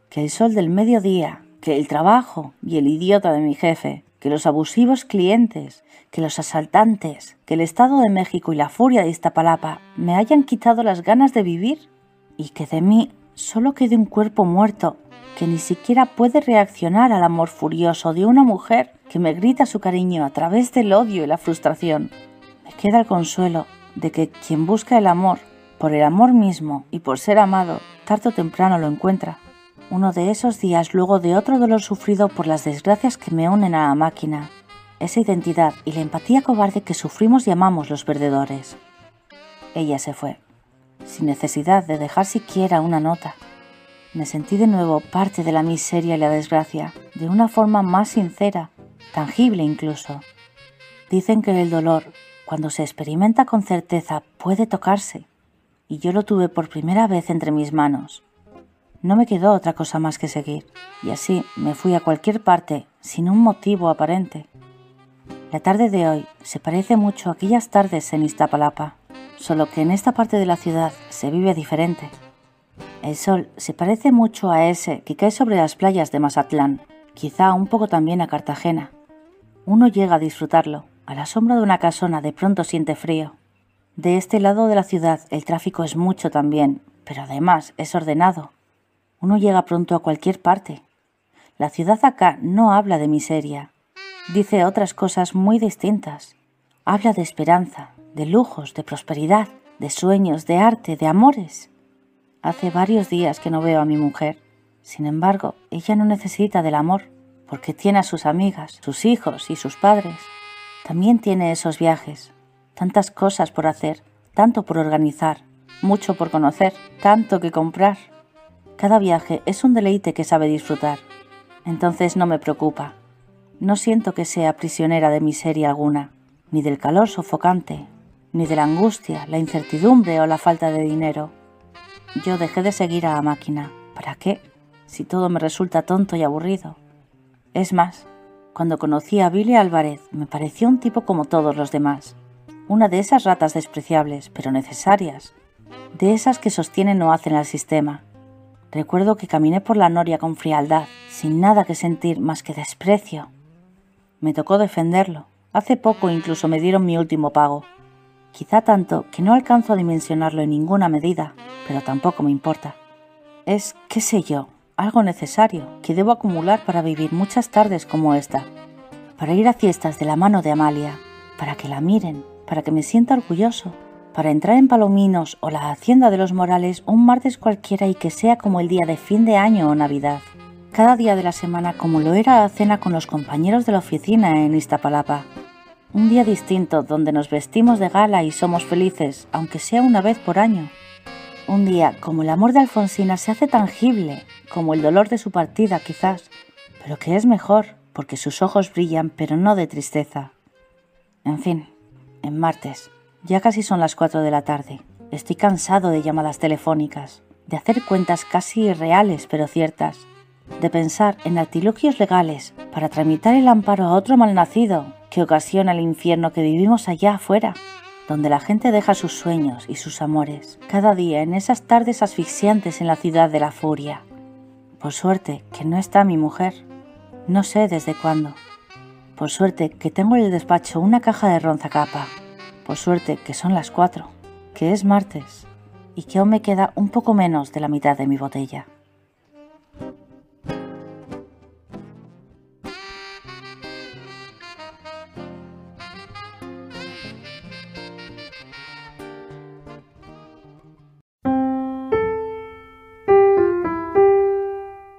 que el sol del mediodía, que el trabajo y el idiota de mi jefe, que los abusivos clientes, que los asaltantes, que el Estado de México y la furia de Iztapalapa me hayan quitado las ganas de vivir y que de mí solo quede un cuerpo muerto que ni siquiera puede reaccionar al amor furioso de una mujer que me grita su cariño a través del odio y la frustración. Me queda el consuelo de que quien busca el amor, por el amor mismo y por ser amado, tarde o temprano lo encuentra. Uno de esos días luego de otro dolor sufrido por las desgracias que me unen a la máquina, esa identidad y la empatía cobarde que sufrimos y amamos los perdedores. Ella se fue, sin necesidad de dejar siquiera una nota. Me sentí de nuevo parte de la miseria y la desgracia, de una forma más sincera, tangible incluso. Dicen que el dolor cuando se experimenta con certeza puede tocarse, y yo lo tuve por primera vez entre mis manos. No me quedó otra cosa más que seguir, y así me fui a cualquier parte sin un motivo aparente. La tarde de hoy se parece mucho a aquellas tardes en Iztapalapa, solo que en esta parte de la ciudad se vive diferente. El sol se parece mucho a ese que cae sobre las playas de Mazatlán, quizá un poco también a Cartagena. Uno llega a disfrutarlo, a la sombra de una casona de pronto siente frío. De este lado de la ciudad el tráfico es mucho también, pero además es ordenado. Uno llega pronto a cualquier parte. La ciudad acá no habla de miseria, dice otras cosas muy distintas. Habla de esperanza, de lujos, de prosperidad, de sueños, de arte, de amores. Hace varios días que no veo a mi mujer. Sin embargo, ella no necesita del amor, porque tiene a sus amigas, sus hijos y sus padres. También tiene esos viajes, tantas cosas por hacer, tanto por organizar, mucho por conocer, tanto que comprar. Cada viaje es un deleite que sabe disfrutar. Entonces no me preocupa. No siento que sea prisionera de miseria alguna, ni del calor sofocante, ni de la angustia, la incertidumbre o la falta de dinero. Yo dejé de seguir a la máquina. ¿Para qué? Si todo me resulta tonto y aburrido. Es más, cuando conocí a Billy Álvarez me pareció un tipo como todos los demás, una de esas ratas despreciables, pero necesarias, de esas que sostienen o hacen al sistema. Recuerdo que caminé por la noria con frialdad, sin nada que sentir más que desprecio. Me tocó defenderlo. Hace poco incluso me dieron mi último pago. Quizá tanto que no alcanzo a dimensionarlo en ninguna medida, pero tampoco me importa. Es, qué sé yo, algo necesario que debo acumular para vivir muchas tardes como esta, para ir a fiestas de la mano de Amalia, para que la miren, para que me sienta orgulloso, para entrar en Palominos o la Hacienda de los Morales un martes cualquiera y que sea como el día de fin de año o Navidad, cada día de la semana como lo era la cena con los compañeros de la oficina en Iztapalapa. Un día distinto donde nos vestimos de gala y somos felices, aunque sea una vez por año. Un día como el amor de Alfonsina se hace tangible, como el dolor de su partida quizás, pero que es mejor porque sus ojos brillan pero no de tristeza. En fin, en martes, ya casi son las cuatro de la tarde. Estoy cansado de llamadas telefónicas, de hacer cuentas casi irreales pero ciertas, de pensar en artilugios legales para tramitar el amparo a otro malnacido que ocasiona el infierno que vivimos allá afuera, donde la gente deja sus sueños y sus amores cada día en esas tardes asfixiantes en la ciudad de la furia. Por suerte que no está mi mujer, no sé desde cuándo. Por suerte que tengo en el despacho una caja de ronzacapa. Por suerte que son las cuatro, que es martes y que aún me queda un poco menos de la mitad de mi botella.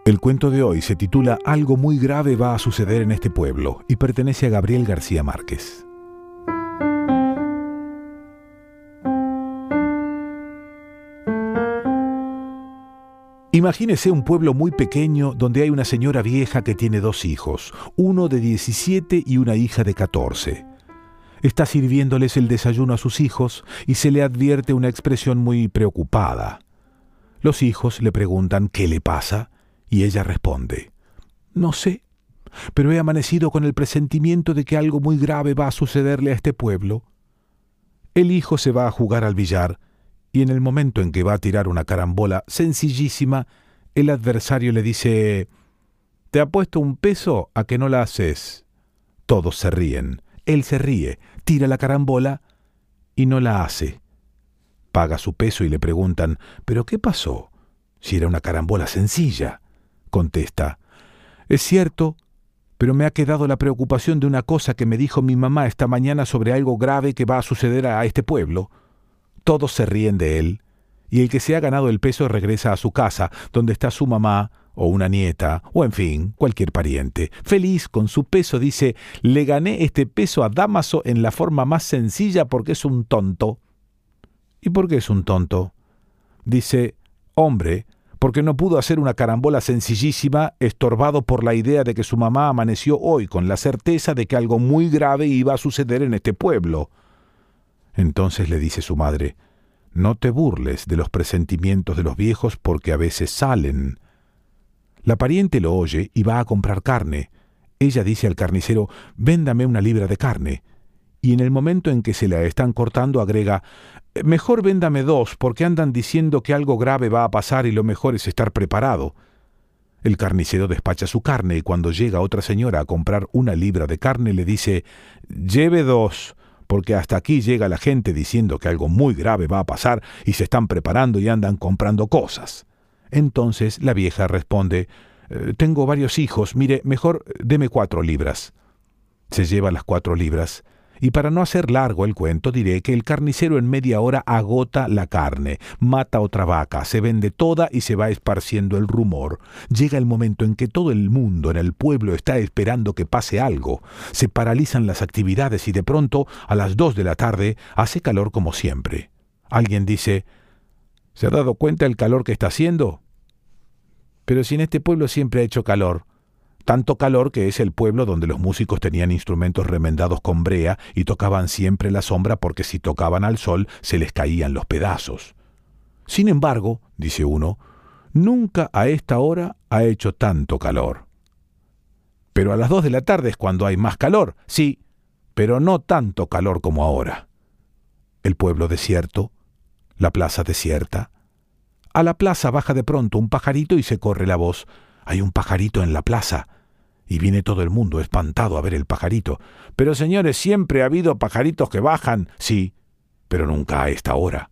El cuento de hoy se titula Algo muy grave va a suceder en este pueblo y pertenece a Gabriel García Márquez. Imagínese un pueblo muy pequeño donde hay una señora vieja que tiene dos hijos, uno de 17 y una hija de 14. Está sirviéndoles el desayuno a sus hijos y se le advierte una expresión muy preocupada. Los hijos le preguntan qué le pasa y ella responde, No sé, pero he amanecido con el presentimiento de que algo muy grave va a sucederle a este pueblo. El hijo se va a jugar al billar, y en el momento en que va a tirar una carambola sencillísima, el adversario le dice, Te apuesto un peso a que no la haces. Todos se ríen. Él se ríe, tira la carambola y no la hace. Paga su peso y le preguntan, ¿pero qué pasó? Si era una carambola sencilla contesta. Es cierto, pero me ha quedado la preocupación de una cosa que me dijo mi mamá esta mañana sobre algo grave que va a suceder a este pueblo. Todos se ríen de él, y el que se ha ganado el peso regresa a su casa, donde está su mamá, o una nieta, o en fin, cualquier pariente. Feliz con su peso, dice, le gané este peso a Damaso en la forma más sencilla porque es un tonto. ¿Y por qué es un tonto? Dice, hombre, porque no pudo hacer una carambola sencillísima, estorbado por la idea de que su mamá amaneció hoy con la certeza de que algo muy grave iba a suceder en este pueblo. Entonces le dice su madre, no te burles de los presentimientos de los viejos porque a veces salen. La pariente lo oye y va a comprar carne. Ella dice al carnicero, véndame una libra de carne. Y en el momento en que se la están cortando agrega, Mejor véndame dos, porque andan diciendo que algo grave va a pasar y lo mejor es estar preparado. El carnicero despacha su carne y cuando llega otra señora a comprar una libra de carne le dice Lleve dos, porque hasta aquí llega la gente diciendo que algo muy grave va a pasar y se están preparando y andan comprando cosas. Entonces la vieja responde eh, Tengo varios hijos, mire, mejor deme cuatro libras. Se lleva las cuatro libras y para no hacer largo el cuento diré que el carnicero en media hora agota la carne, mata otra vaca, se vende toda y se va esparciendo el rumor. Llega el momento en que todo el mundo en el pueblo está esperando que pase algo. Se paralizan las actividades y de pronto, a las dos de la tarde, hace calor como siempre. Alguien dice, ¿se ha dado cuenta el calor que está haciendo? Pero si en este pueblo siempre ha hecho calor, tanto calor que es el pueblo donde los músicos tenían instrumentos remendados con brea y tocaban siempre la sombra porque si tocaban al sol se les caían los pedazos. Sin embargo, dice uno, nunca a esta hora ha hecho tanto calor. Pero a las dos de la tarde es cuando hay más calor, sí, pero no tanto calor como ahora. El pueblo desierto, la plaza desierta. A la plaza baja de pronto un pajarito y se corre la voz. Hay un pajarito en la plaza y viene todo el mundo espantado a ver el pajarito. Pero señores, siempre ha habido pajaritos que bajan, sí, pero nunca a esta hora.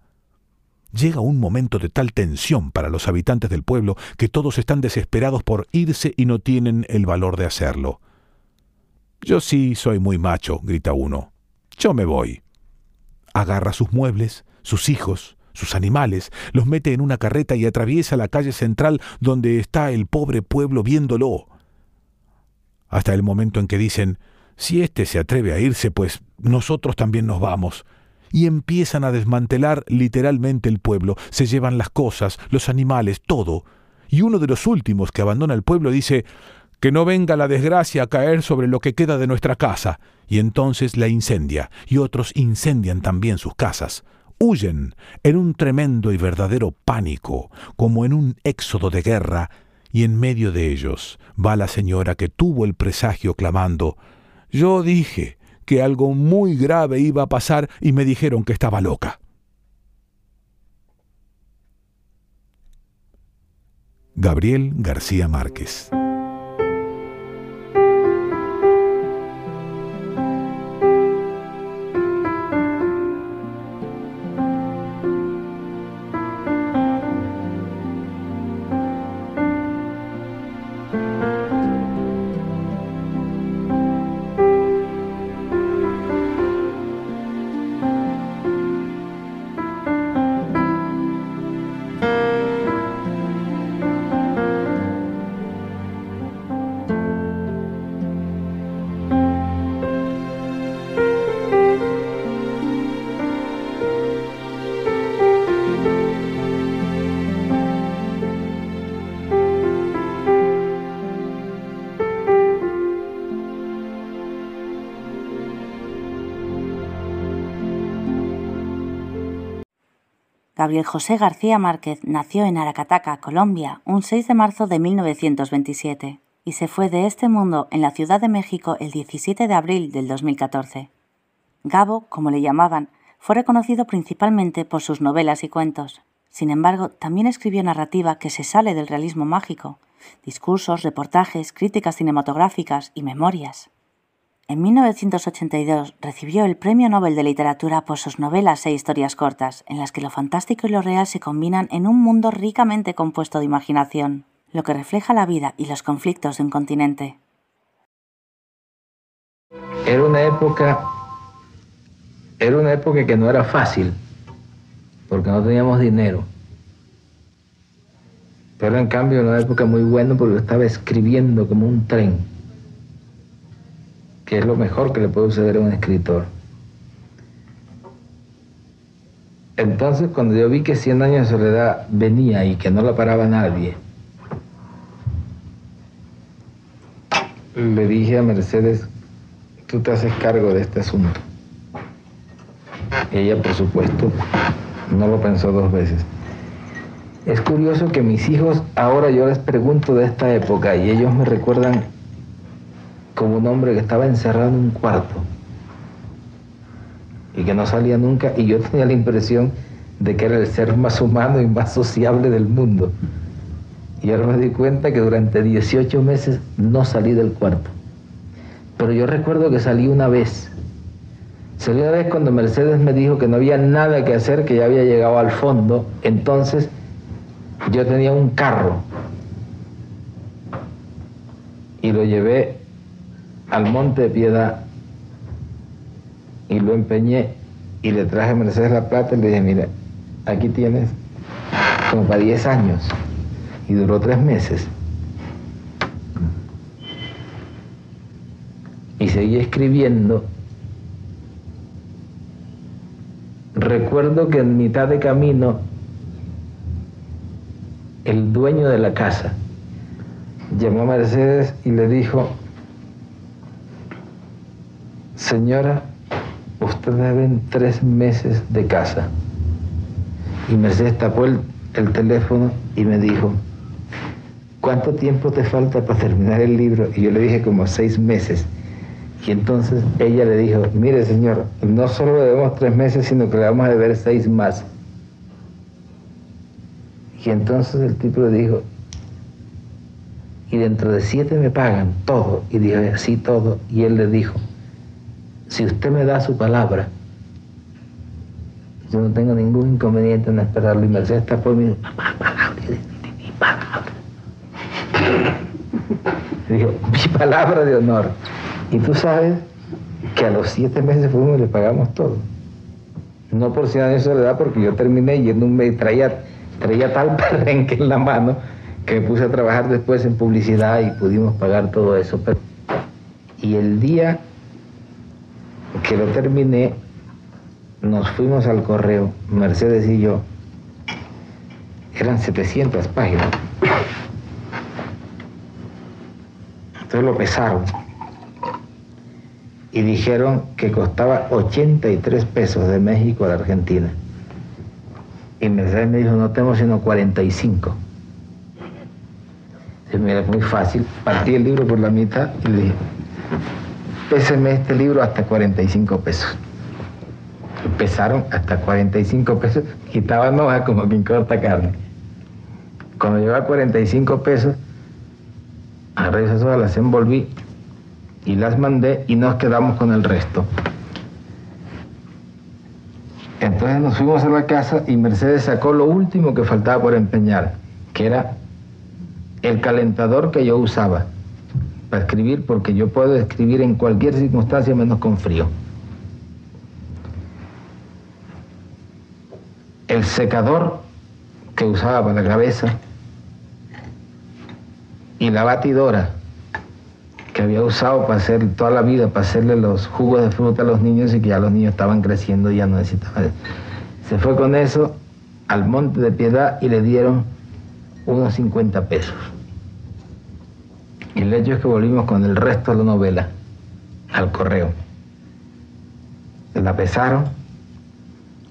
Llega un momento de tal tensión para los habitantes del pueblo que todos están desesperados por irse y no tienen el valor de hacerlo. Yo sí soy muy macho, grita uno. Yo me voy. Agarra sus muebles, sus hijos, sus animales, los mete en una carreta y atraviesa la calle central donde está el pobre pueblo viéndolo. Hasta el momento en que dicen, si éste se atreve a irse, pues nosotros también nos vamos y empiezan a desmantelar literalmente el pueblo. Se llevan las cosas, los animales, todo. Y uno de los últimos que abandona el pueblo dice, que no venga la desgracia a caer sobre lo que queda de nuestra casa. Y entonces la incendia, y otros incendian también sus casas. Huyen en un tremendo y verdadero pánico, como en un éxodo de guerra, y en medio de ellos va la señora que tuvo el presagio clamando, Yo dije, que algo muy grave iba a pasar y me dijeron que estaba loca. Gabriel García Márquez Gabriel José García Márquez nació en Aracataca, Colombia, un 6 de marzo de 1927 y se fue de este mundo en la Ciudad de México el 17 de abril del 2014. Gabo, como le llamaban, fue reconocido principalmente por sus novelas y cuentos. Sin embargo, también escribió narrativa que se sale del realismo mágico, discursos, reportajes, críticas cinematográficas y memorias. En 1982 recibió el Premio Nobel de Literatura por sus novelas e historias cortas, en las que lo fantástico y lo real se combinan en un mundo ricamente compuesto de imaginación, lo que refleja la vida y los conflictos de un continente. Era una época, era una época que no era fácil, porque no teníamos dinero. Pero en cambio era una época muy buena porque estaba escribiendo como un tren que es lo mejor que le puede suceder a un escritor. Entonces, cuando yo vi que 100 años de soledad venía y que no la paraba nadie, le dije a Mercedes, tú te haces cargo de este asunto. Ella, por supuesto, no lo pensó dos veces. Es curioso que mis hijos, ahora yo les pregunto de esta época y ellos me recuerdan como un hombre que estaba encerrado en un cuarto y que no salía nunca y yo tenía la impresión de que era el ser más humano y más sociable del mundo. Y ahora me di cuenta que durante 18 meses no salí del cuarto. Pero yo recuerdo que salí una vez. Salí una vez cuando Mercedes me dijo que no había nada que hacer, que ya había llegado al fondo. Entonces yo tenía un carro y lo llevé al Monte de Piedad y lo empeñé y le traje a Mercedes la plata y le dije, mira, aquí tienes como para 10 años y duró tres meses. Y seguí escribiendo. Recuerdo que en mitad de camino el dueño de la casa llamó a Mercedes y le dijo, señora, usted debe tres meses de casa. Y Mercedes tapó el, el teléfono y me dijo, ¿cuánto tiempo te falta para terminar el libro? Y yo le dije como seis meses. Y entonces ella le dijo, mire señor, no solo le debemos tres meses, sino que le vamos a deber seis más. Y entonces el tipo le dijo, y dentro de siete me pagan todo. Y dijo, así todo. Y él le dijo, si usted me da su palabra, Yo no tengo ningún inconveniente en esperarlo. Y Mercedes y me dijo, papá, palabra mi palabra. Le dijo, mi palabra de honor. Y tú sabes que a los siete meses fuimos y le pagamos todo. No por años de soledad, porque yo terminé yendo un mes, traía, traía tal perrenque en la mano que me puse a trabajar después en publicidad y pudimos pagar todo eso. Y el día que lo terminé, nos fuimos al correo, Mercedes y yo. Eran 700 páginas. Entonces lo pesaron y dijeron que costaba 83 pesos de México a la Argentina. Y Mercedes me dijo, no tenemos sino 45. Entonces, mira, es muy fácil. Partí el libro por la mitad y dije, péseme este libro hasta 45 pesos. Pesaron hasta 45 pesos, quitaban hojas como quien corta carne. Cuando llegó a 45 pesos, agarré esas hojas, las envolví y las mandé y nos quedamos con el resto. Entonces nos fuimos a la casa y Mercedes sacó lo último que faltaba por empeñar, que era el calentador que yo usaba escribir, porque yo puedo escribir en cualquier circunstancia menos con frío. El secador que usaba para la cabeza y la batidora que había usado para hacer toda la vida, para hacerle los jugos de fruta a los niños y que ya los niños estaban creciendo y ya no necesitaban. Se fue con eso al Monte de Piedad y le dieron unos 50 pesos. Y el hecho es que volvimos con el resto de la novela al correo. La pesaron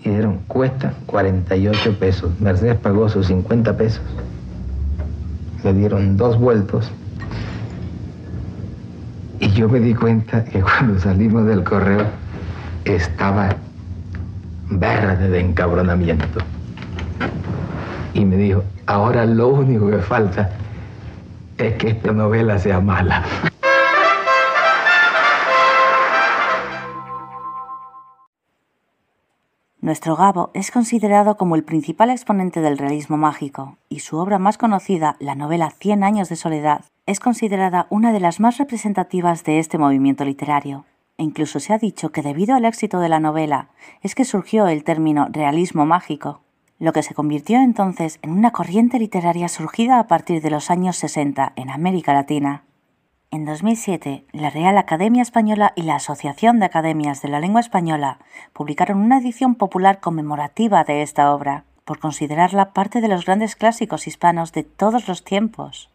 y dijeron, cuesta 48 pesos. Mercedes pagó sus 50 pesos. Le dieron dos vueltos. Y yo me di cuenta que cuando salimos del correo estaba verde de encabronamiento. Y me dijo, ahora lo único que falta es que esta novela sea mala. Nuestro Gabo es considerado como el principal exponente del realismo mágico, y su obra más conocida, la novela Cien años de soledad, es considerada una de las más representativas de este movimiento literario. E incluso se ha dicho que debido al éxito de la novela es que surgió el término realismo mágico, lo que se convirtió entonces en una corriente literaria surgida a partir de los años 60 en América Latina. En 2007, la Real Academia Española y la Asociación de Academias de la Lengua Española publicaron una edición popular conmemorativa de esta obra, por considerarla parte de los grandes clásicos hispanos de todos los tiempos.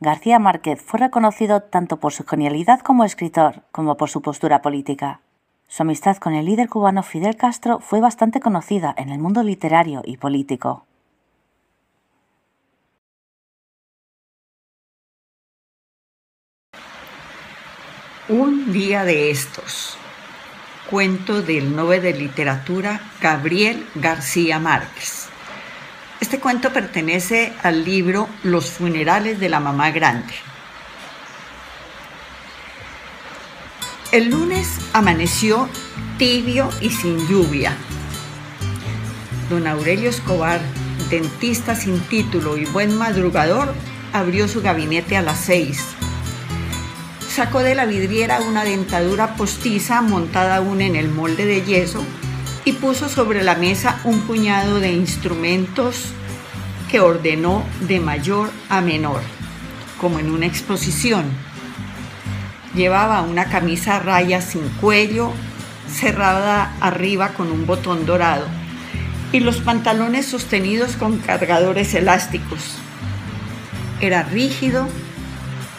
García Márquez fue reconocido tanto por su genialidad como escritor, como por su postura política. Su amistad con el líder cubano Fidel Castro fue bastante conocida en el mundo literario y político. Un día de estos. Cuento del Nobel de Literatura Gabriel García Márquez. Este cuento pertenece al libro Los funerales de la mamá grande. El lunes amaneció tibio y sin lluvia. Don Aurelio Escobar, dentista sin título y buen madrugador, abrió su gabinete a las seis sacó de la vidriera una dentadura postiza montada aún en el molde de yeso y puso sobre la mesa un puñado de instrumentos que ordenó de mayor a menor, como en una exposición. Llevaba una camisa a rayas sin cuello, cerrada arriba con un botón dorado, y los pantalones sostenidos con cargadores elásticos. Era rígido,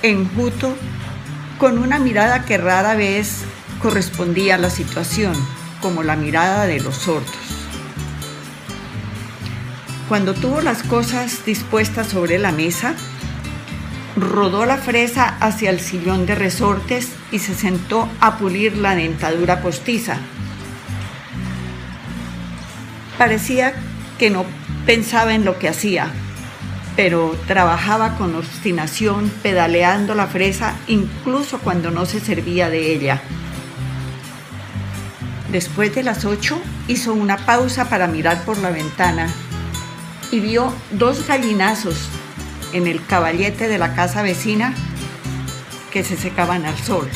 enjuto, con una mirada que rara vez correspondía a la situación, como la mirada de los sordos. Cuando tuvo las cosas dispuestas sobre la mesa, rodó la fresa hacia el sillón de resortes y se sentó a pulir la dentadura postiza. Parecía que no pensaba en lo que hacía, pero trabajaba con obstinación pedaleando la fresa incluso cuando no se servía de ella. Después de las ocho hizo una pausa para mirar por la ventana y vio dos gallinazos en el caballete de la casa vecina que se secaban al sol.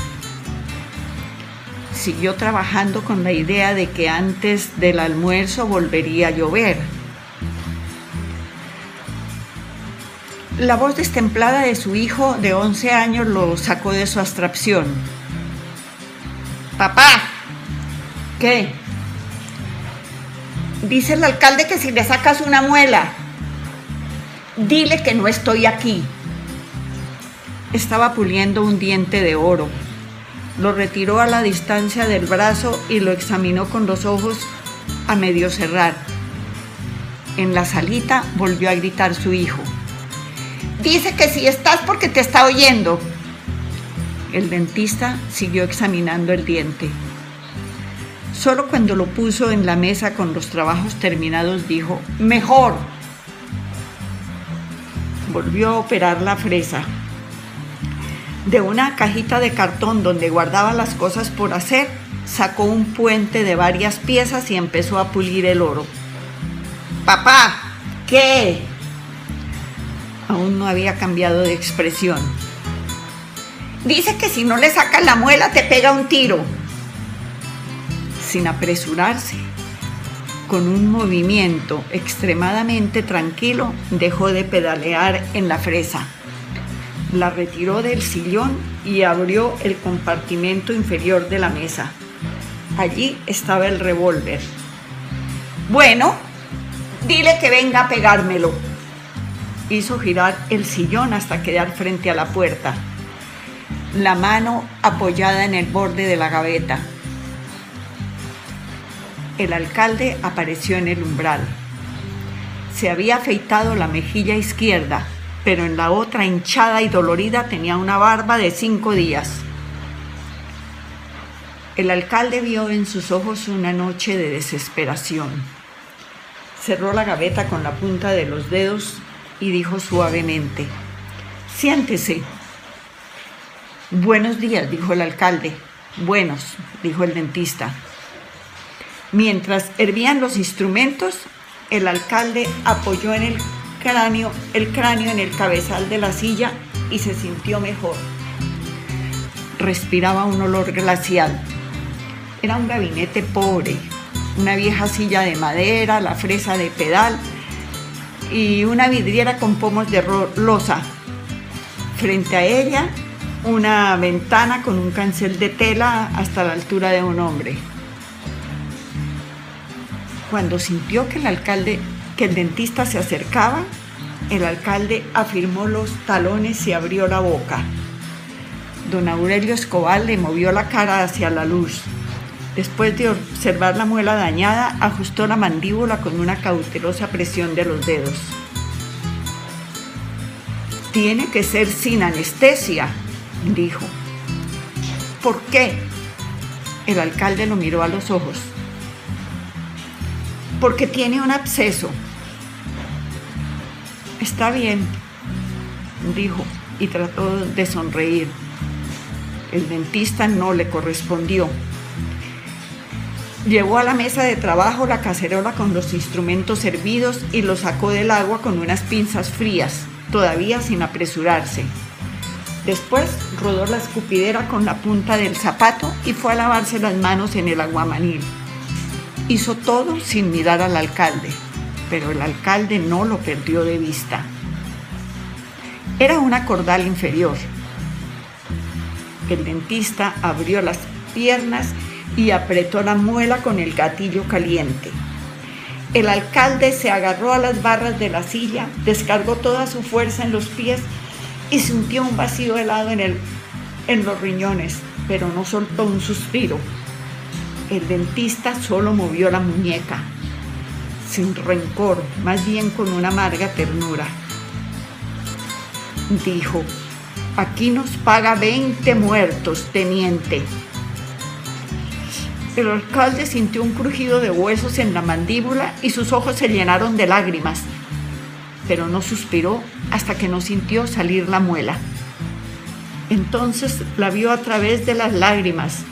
Siguió trabajando con la idea de que antes del almuerzo volvería a llover. La voz destemplada de su hijo de 11 años lo sacó de su abstracción. Papá, ¿qué? Dice el alcalde que si le sacas una muela, dile que no estoy aquí. Estaba puliendo un diente de oro. Lo retiró a la distancia del brazo y lo examinó con los ojos a medio cerrar. En la salita volvió a gritar su hijo. Dice que si estás porque te está oyendo. El dentista siguió examinando el diente. Solo cuando lo puso en la mesa con los trabajos terminados dijo, mejor. Volvió a operar la fresa. De una cajita de cartón donde guardaba las cosas por hacer, sacó un puente de varias piezas y empezó a pulir el oro. Papá, ¿qué? Aún no había cambiado de expresión. Dice que si no le sacas la muela te pega un tiro. Sin apresurarse, con un movimiento extremadamente tranquilo, dejó de pedalear en la fresa. La retiró del sillón y abrió el compartimento inferior de la mesa. Allí estaba el revólver. Bueno, dile que venga a pegármelo. Hizo girar el sillón hasta quedar frente a la puerta la mano apoyada en el borde de la gaveta. El alcalde apareció en el umbral. Se había afeitado la mejilla izquierda, pero en la otra hinchada y dolorida tenía una barba de cinco días. El alcalde vio en sus ojos una noche de desesperación. Cerró la gaveta con la punta de los dedos y dijo suavemente, siéntese. Buenos días, dijo el alcalde. Buenos, dijo el dentista. Mientras hervían los instrumentos, el alcalde apoyó en el cráneo, el cráneo en el cabezal de la silla y se sintió mejor. Respiraba un olor glacial. Era un gabinete pobre, una vieja silla de madera, la fresa de pedal y una vidriera con pomos de losa. Frente a ella una ventana con un cancel de tela hasta la altura de un hombre. Cuando sintió que el alcalde, que el dentista se acercaba, el alcalde afirmó los talones y abrió la boca. Don Aurelio Escobar le movió la cara hacia la luz. Después de observar la muela dañada, ajustó la mandíbula con una cautelosa presión de los dedos. Tiene que ser sin anestesia, dijo. ¿Por qué? El alcalde lo miró a los ojos. Porque tiene un absceso. Está bien, dijo y trató de sonreír. El dentista no le correspondió. Llevó a la mesa de trabajo la cacerola con los instrumentos servidos y lo sacó del agua con unas pinzas frías, todavía sin apresurarse. Después rodó la escupidera con la punta del zapato y fue a lavarse las manos en el aguamanil. Hizo todo sin mirar al alcalde, pero el alcalde no lo perdió de vista. Era una cordal inferior. El dentista abrió las piernas y apretó la muela con el gatillo caliente. El alcalde se agarró a las barras de la silla, descargó toda su fuerza en los pies y sintió un vacío helado en, el, en los riñones, pero no soltó un suspiro. El dentista solo movió la muñeca, sin rencor, más bien con una amarga ternura. Dijo, aquí nos paga 20 muertos, teniente. El alcalde sintió un crujido de huesos en la mandíbula y sus ojos se llenaron de lágrimas pero no suspiró hasta que no sintió salir la muela. Entonces la vio a través de las lágrimas,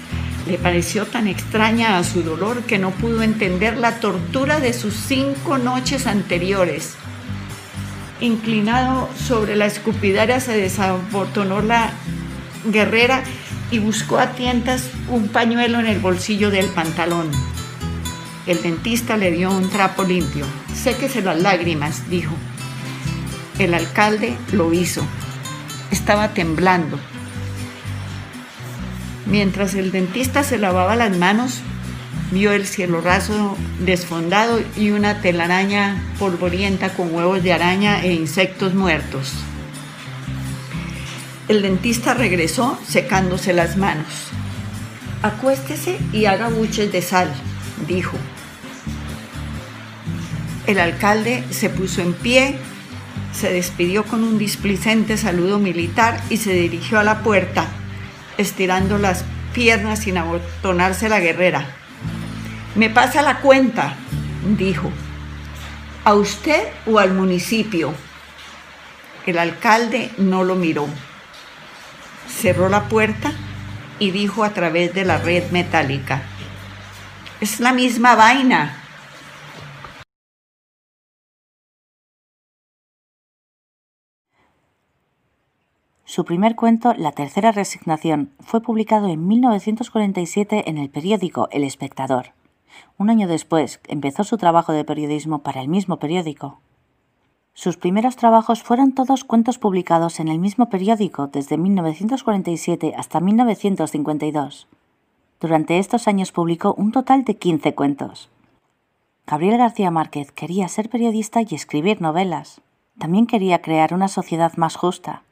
Le pareció tan extraña a su dolor que no pudo entender la tortura de sus cinco noches anteriores. Inclinado sobre la escupidera se desabotonó la guerrera y buscó a tientas un pañuelo en el bolsillo del pantalón. El dentista le dio un trapo limpio. Séquese las lágrimas, dijo. El alcalde lo hizo. Estaba temblando. Mientras el dentista se lavaba las manos, vio el cielo raso desfondado y una telaraña polvorienta con huevos de araña e insectos muertos. El dentista regresó secándose las manos. Acuéstese y haga buches de sal, dijo. El alcalde se puso en pie, se despidió con un displicente saludo militar y se dirigió a la puerta, estirando las piernas sin abotonarse la guerrera. Me pasa la cuenta, dijo. ¿A usted o al municipio? El alcalde no lo miró. Cerró la puerta y dijo a través de la red metálica, es la misma vaina. Su primer cuento, La tercera resignación, fue publicado en 1947 en el periódico El Espectador. Un año después empezó su trabajo de periodismo para el mismo periódico. Sus primeros trabajos fueron todos cuentos publicados en el mismo periódico desde 1947 hasta 1952. Durante estos años publicó un total de 15 cuentos. Gabriel García Márquez quería ser periodista y escribir novelas. También quería crear una sociedad más justa.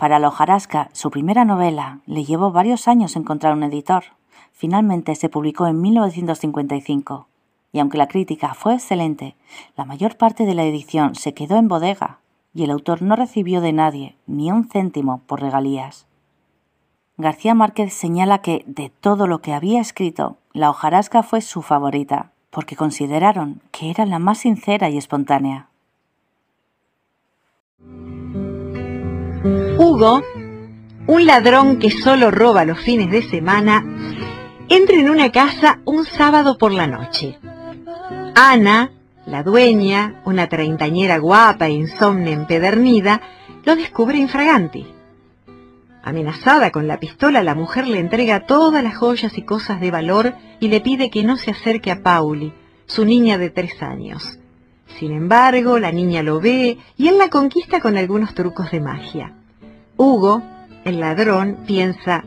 Para la hojarasca, su primera novela, le llevó varios años encontrar un editor. Finalmente se publicó en 1955. Y aunque la crítica fue excelente, la mayor parte de la edición se quedó en bodega y el autor no recibió de nadie ni un céntimo por regalías. García Márquez señala que, de todo lo que había escrito, la hojarasca fue su favorita, porque consideraron que era la más sincera y espontánea. Hugo, un ladrón que solo roba los fines de semana, entra en una casa un sábado por la noche. Ana, la dueña, una treintañera guapa e insomne empedernida, lo descubre infragante. Amenazada con la pistola, la mujer le entrega todas las joyas y cosas de valor y le pide que no se acerque a Pauli, su niña de tres años. Sin embargo, la niña lo ve y él la conquista con algunos trucos de magia. Hugo, el ladrón, piensa,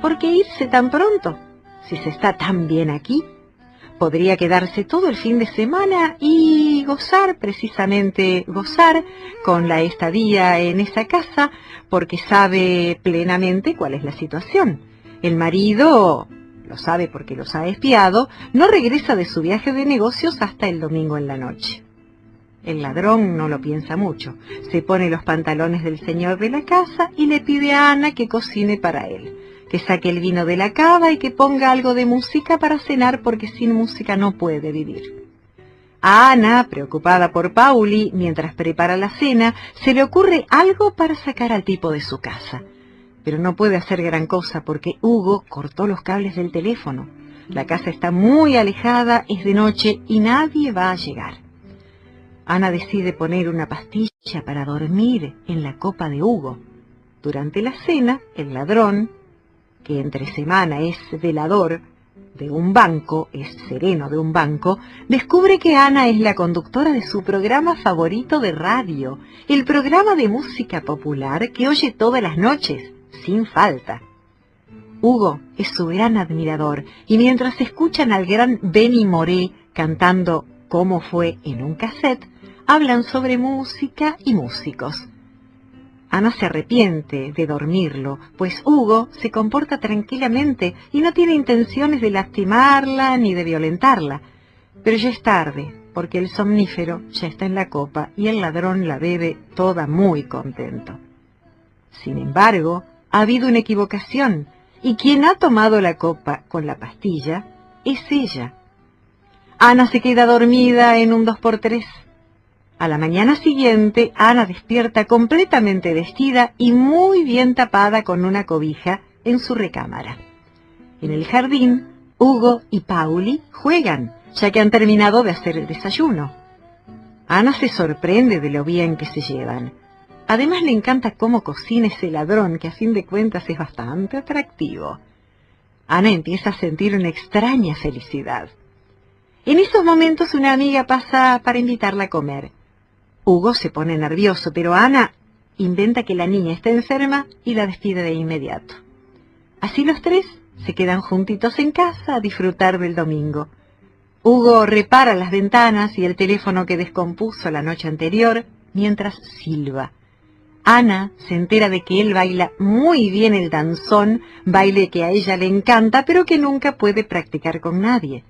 ¿por qué irse tan pronto? Si se está tan bien aquí. Podría quedarse todo el fin de semana y gozar, precisamente gozar, con la estadía en esa casa, porque sabe plenamente cuál es la situación. El marido, lo sabe porque los ha espiado, no regresa de su viaje de negocios hasta el domingo en la noche. El ladrón no lo piensa mucho. Se pone los pantalones del señor de la casa y le pide a Ana que cocine para él, que saque el vino de la cava y que ponga algo de música para cenar porque sin música no puede vivir. A Ana, preocupada por Pauli, mientras prepara la cena, se le ocurre algo para sacar al tipo de su casa. Pero no puede hacer gran cosa porque Hugo cortó los cables del teléfono. La casa está muy alejada, es de noche y nadie va a llegar. Ana decide poner una pastilla para dormir en la copa de Hugo. Durante la cena, el ladrón, que entre semana es velador de un banco, es sereno de un banco, descubre que Ana es la conductora de su programa favorito de radio, el programa de música popular que oye todas las noches, sin falta. Hugo es su gran admirador y mientras escuchan al gran Benny Moré cantando Cómo fue en un cassette, hablan sobre música y músicos. Ana se arrepiente de dormirlo, pues Hugo se comporta tranquilamente y no tiene intenciones de lastimarla ni de violentarla. Pero ya es tarde, porque el somnífero ya está en la copa y el ladrón la bebe toda muy contento. Sin embargo, ha habido una equivocación, y quien ha tomado la copa con la pastilla es ella. Ana se queda dormida en un dos por tres. A la mañana siguiente, Ana despierta completamente vestida y muy bien tapada con una cobija en su recámara. En el jardín, Hugo y Pauli juegan, ya que han terminado de hacer el desayuno. Ana se sorprende de lo bien que se llevan. Además le encanta cómo cocina ese ladrón, que a fin de cuentas es bastante atractivo. Ana empieza a sentir una extraña felicidad. En esos momentos una amiga pasa para invitarla a comer. Hugo se pone nervioso, pero Ana inventa que la niña está enferma y la despide de inmediato. Así los tres se quedan juntitos en casa a disfrutar del domingo. Hugo repara las ventanas y el teléfono que descompuso la noche anterior mientras silba. Ana se entera de que él baila muy bien el danzón, baile que a ella le encanta, pero que nunca puede practicar con nadie.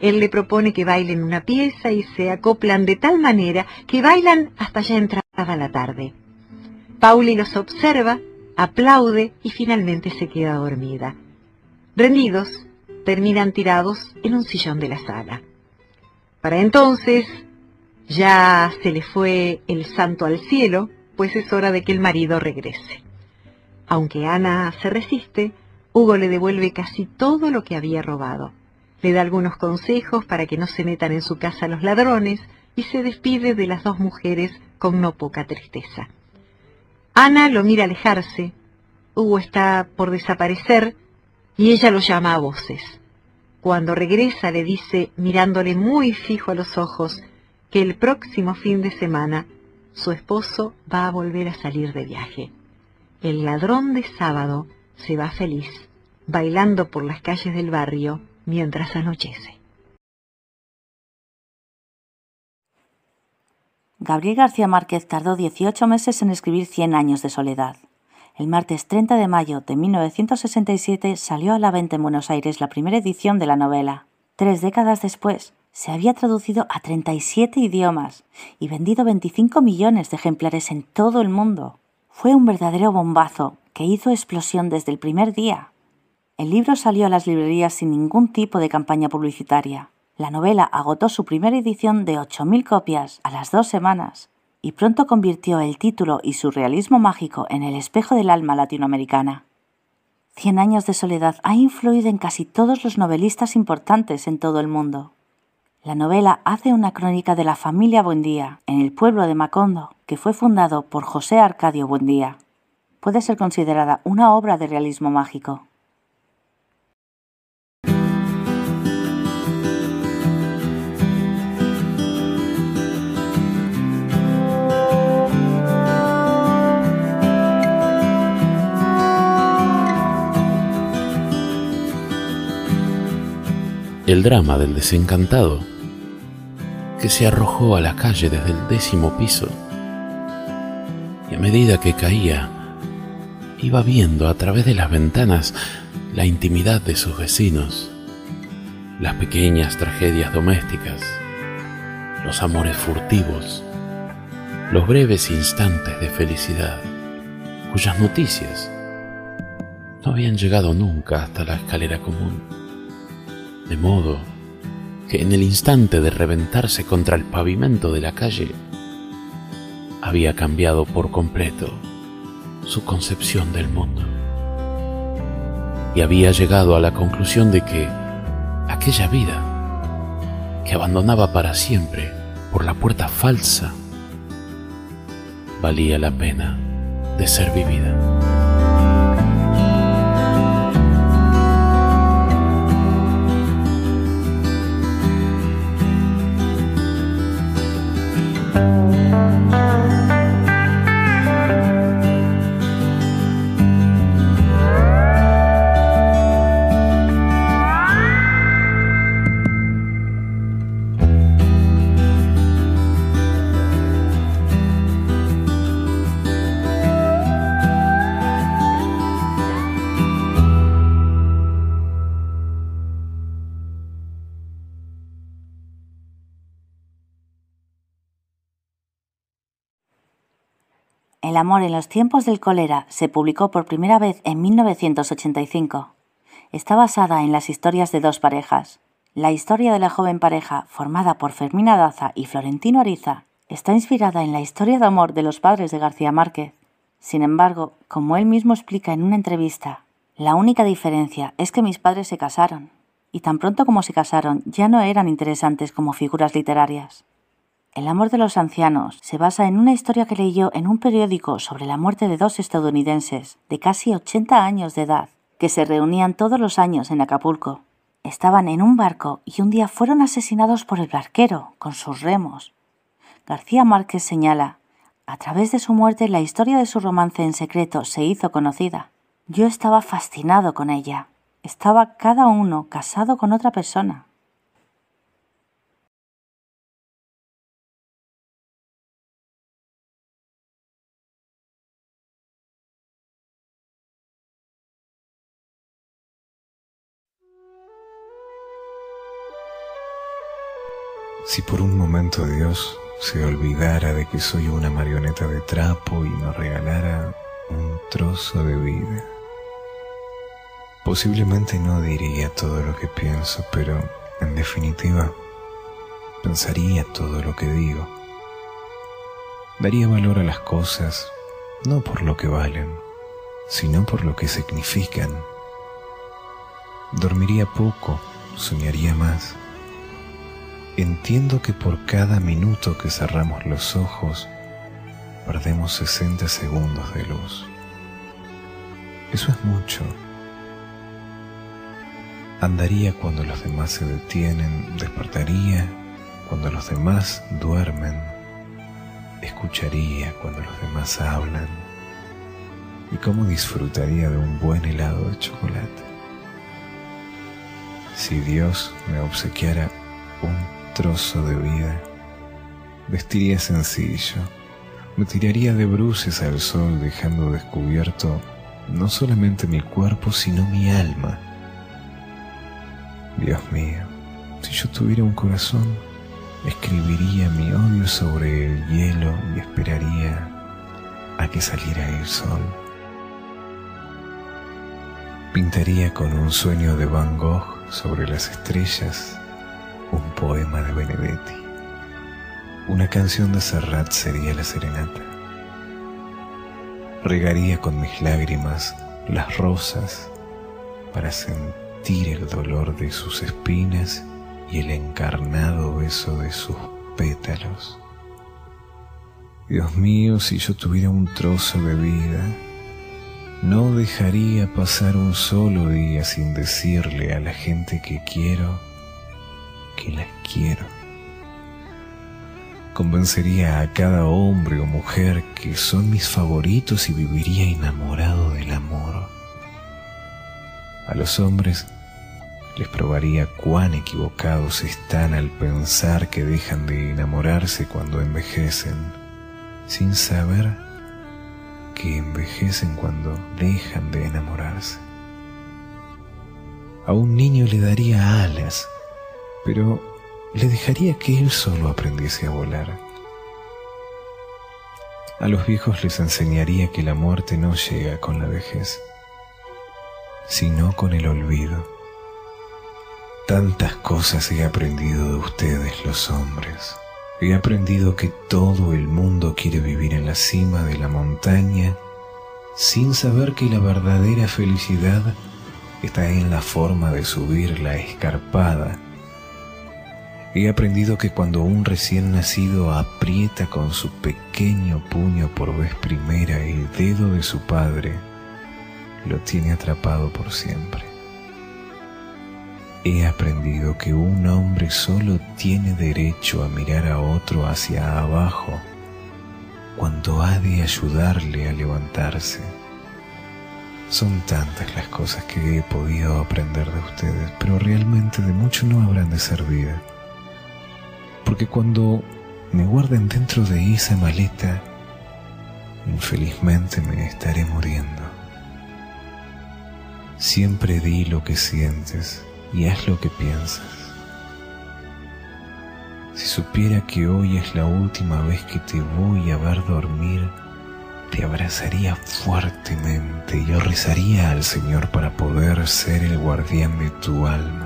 Él le propone que bailen una pieza y se acoplan de tal manera que bailan hasta ya entrada la tarde. Pauli los observa, aplaude y finalmente se queda dormida. Rendidos, terminan tirados en un sillón de la sala. Para entonces, ya se le fue el santo al cielo, pues es hora de que el marido regrese. Aunque Ana se resiste, Hugo le devuelve casi todo lo que había robado. Le da algunos consejos para que no se metan en su casa los ladrones y se despide de las dos mujeres con no poca tristeza. Ana lo mira alejarse, Hugo está por desaparecer y ella lo llama a voces. Cuando regresa le dice, mirándole muy fijo a los ojos, que el próximo fin de semana su esposo va a volver a salir de viaje. El ladrón de sábado se va feliz, bailando por las calles del barrio mientras anochece. Gabriel García Márquez tardó 18 meses en escribir Cien años de soledad. El martes 30 de mayo de 1967 salió a la venta en Buenos Aires la primera edición de la novela. Tres décadas después, se había traducido a 37 idiomas y vendido 25 millones de ejemplares en todo el mundo. Fue un verdadero bombazo que hizo explosión desde el primer día. El libro salió a las librerías sin ningún tipo de campaña publicitaria. La novela agotó su primera edición de 8.000 copias a las dos semanas y pronto convirtió el título y su realismo mágico en el espejo del alma latinoamericana. Cien años de soledad ha influido en casi todos los novelistas importantes en todo el mundo. La novela hace una crónica de la familia Buendía en el pueblo de Macondo, que fue fundado por José Arcadio Buendía. Puede ser considerada una obra de realismo mágico. El drama del desencantado que se arrojó a la calle desde el décimo piso y a medida que caía iba viendo a través de las ventanas la intimidad de sus vecinos, las pequeñas tragedias domésticas, los amores furtivos, los breves instantes de felicidad, cuyas noticias no habían llegado nunca hasta la escalera común de modo que en el instante de reventarse contra el pavimento de la calle, había cambiado por completo su concepción del mundo y había llegado a la conclusión de que aquella vida que abandonaba para siempre por la puerta falsa valía la pena de ser vivida. El amor en los tiempos del cólera se publicó por primera vez en 1985. Está basada en las historias de dos parejas. La historia de la joven pareja, formada por Fermina Daza y Florentino Ariza, está inspirada en la historia de amor de los padres de García Márquez. Sin embargo, como él mismo explica en una entrevista, La única diferencia es que mis padres se casaron, y tan pronto como se casaron ya no eran interesantes como figuras literarias. El amor de los ancianos se basa en una historia que leyó en un periódico sobre la muerte de dos estadounidenses de casi 80 años de edad, que se reunían todos los años en Acapulco. Estaban en un barco y un día fueron asesinados por el barquero con sus remos. García Márquez señala, a través de su muerte la historia de su romance en secreto se hizo conocida. Yo estaba fascinado con ella. Estaba cada uno casado con otra persona. Si por un momento Dios se olvidara de que soy una marioneta de trapo y me regalara un trozo de vida, posiblemente no diría todo lo que pienso, pero en definitiva pensaría todo lo que digo. Daría valor a las cosas no por lo que valen, sino por lo que significan. Dormiría poco, soñaría más Entiendo que por cada minuto que cerramos los ojos, perdemos 60 segundos de luz. Eso es mucho. Andaría cuando los demás se detienen, despertaría cuando los demás duermen, escucharía cuando los demás hablan y cómo disfrutaría de un buen helado de chocolate. Si Dios me obsequiara un trozo de vida. Vestiría sencillo, me tiraría de bruces al sol dejando descubierto no solamente mi cuerpo, sino mi alma. Dios mío, si yo tuviera un corazón, escribiría mi odio sobre el hielo y esperaría a que saliera el sol. Pintaría con un sueño de Van Gogh sobre las estrellas un poema de Benedetti. Una canción de Serrat sería la serenata. Regaría con mis lágrimas las rosas para sentir el dolor de sus espinas y el encarnado beso de sus pétalos. Dios mío, si yo tuviera un trozo de vida, no dejaría pasar un solo día sin decirle a la gente que quiero que las quiero. Convencería a cada hombre o mujer que son mis favoritos y viviría enamorado del amor. A los hombres les probaría cuán equivocados están al pensar que dejan de enamorarse cuando envejecen, sin saber que envejecen cuando dejan de enamorarse. A un niño le daría alas pero le dejaría que él solo aprendiese a volar. A los viejos les enseñaría que la muerte no llega con la vejez, sino con el olvido. Tantas cosas he aprendido de ustedes los hombres. He aprendido que todo el mundo quiere vivir en la cima de la montaña sin saber que la verdadera felicidad está en la forma de subir la escarpada He aprendido que cuando un recién nacido aprieta con su pequeño puño por vez primera el dedo de su padre, lo tiene atrapado por siempre. He aprendido que un hombre solo tiene derecho a mirar a otro hacia abajo cuando ha de ayudarle a levantarse. Son tantas las cosas que he podido aprender de ustedes, pero realmente de mucho no habrán de servir porque cuando me guarden dentro de esa maleta, infelizmente me estaré muriendo. Siempre di lo que sientes y haz lo que piensas. Si supiera que hoy es la última vez que te voy a ver dormir, te abrazaría fuertemente y yo rezaría al Señor para poder ser el guardián de tu alma.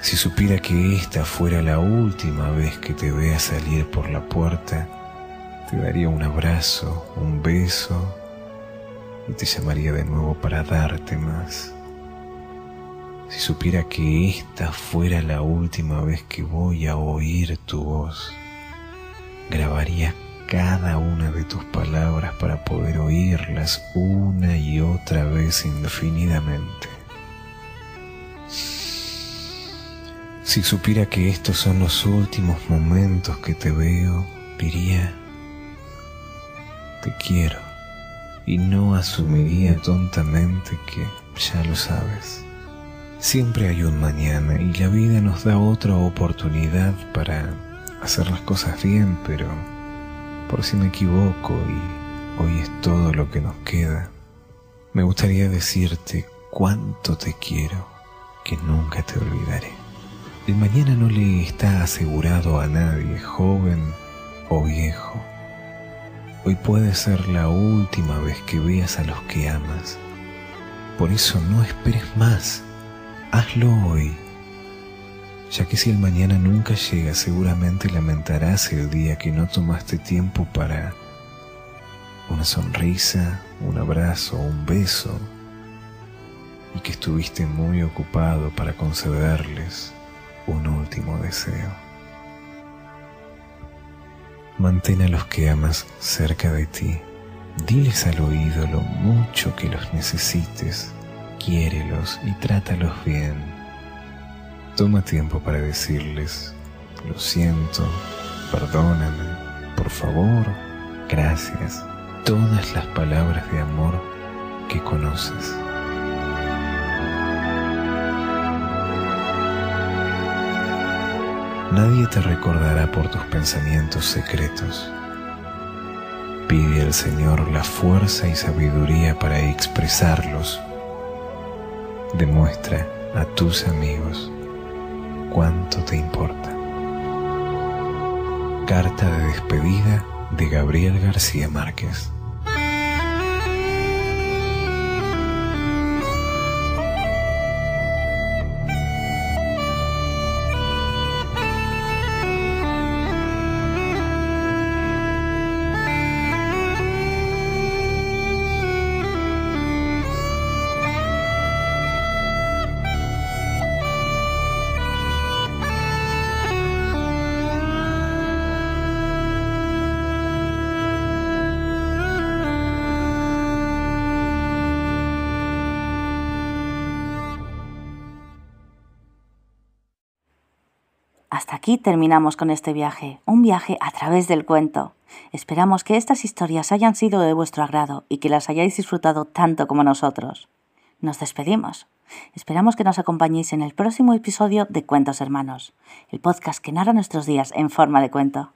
Si supiera que esta fuera la última vez que te vea salir por la puerta, te daría un abrazo, un beso y te llamaría de nuevo para darte más. Si supiera que esta fuera la última vez que voy a oír tu voz, grabaría cada una de tus palabras para poder oírlas una y otra vez indefinidamente. Si supiera que estos son los últimos momentos que te veo, diría, te quiero, y no asumiría tontamente que ya lo sabes. Siempre hay un mañana y la vida nos da otra oportunidad para hacer las cosas bien, pero por si me equivoco y hoy es todo lo que nos queda, me gustaría decirte cuánto te quiero, que nunca te olvidaré. El mañana no le está asegurado a nadie, joven o viejo. Hoy puede ser la última vez que veas a los que amas. Por eso no esperes más. Hazlo hoy. Ya que si el mañana nunca llega, seguramente lamentarás el día que no tomaste tiempo para una sonrisa, un abrazo, un beso, y que estuviste muy ocupado para concederles un último deseo. Mantén a los que amas cerca de ti. Diles al oído lo mucho que los necesites. Quiérelos y trátalos bien. Toma tiempo para decirles, lo siento, perdóname, por favor, gracias. Todas las palabras de amor que conoces. Nadie te recordará por tus pensamientos secretos. Pide al Señor la fuerza y sabiduría para expresarlos. Demuestra a tus amigos cuánto te importa. Carta de despedida de Gabriel García Márquez. Aquí terminamos con este viaje, un viaje a través del cuento. Esperamos que estas historias hayan sido de vuestro agrado y que las hayáis disfrutado tanto como nosotros. Nos despedimos. Esperamos que nos acompañéis en el próximo episodio de Cuentos Hermanos, el podcast que narra nuestros días en forma de cuento.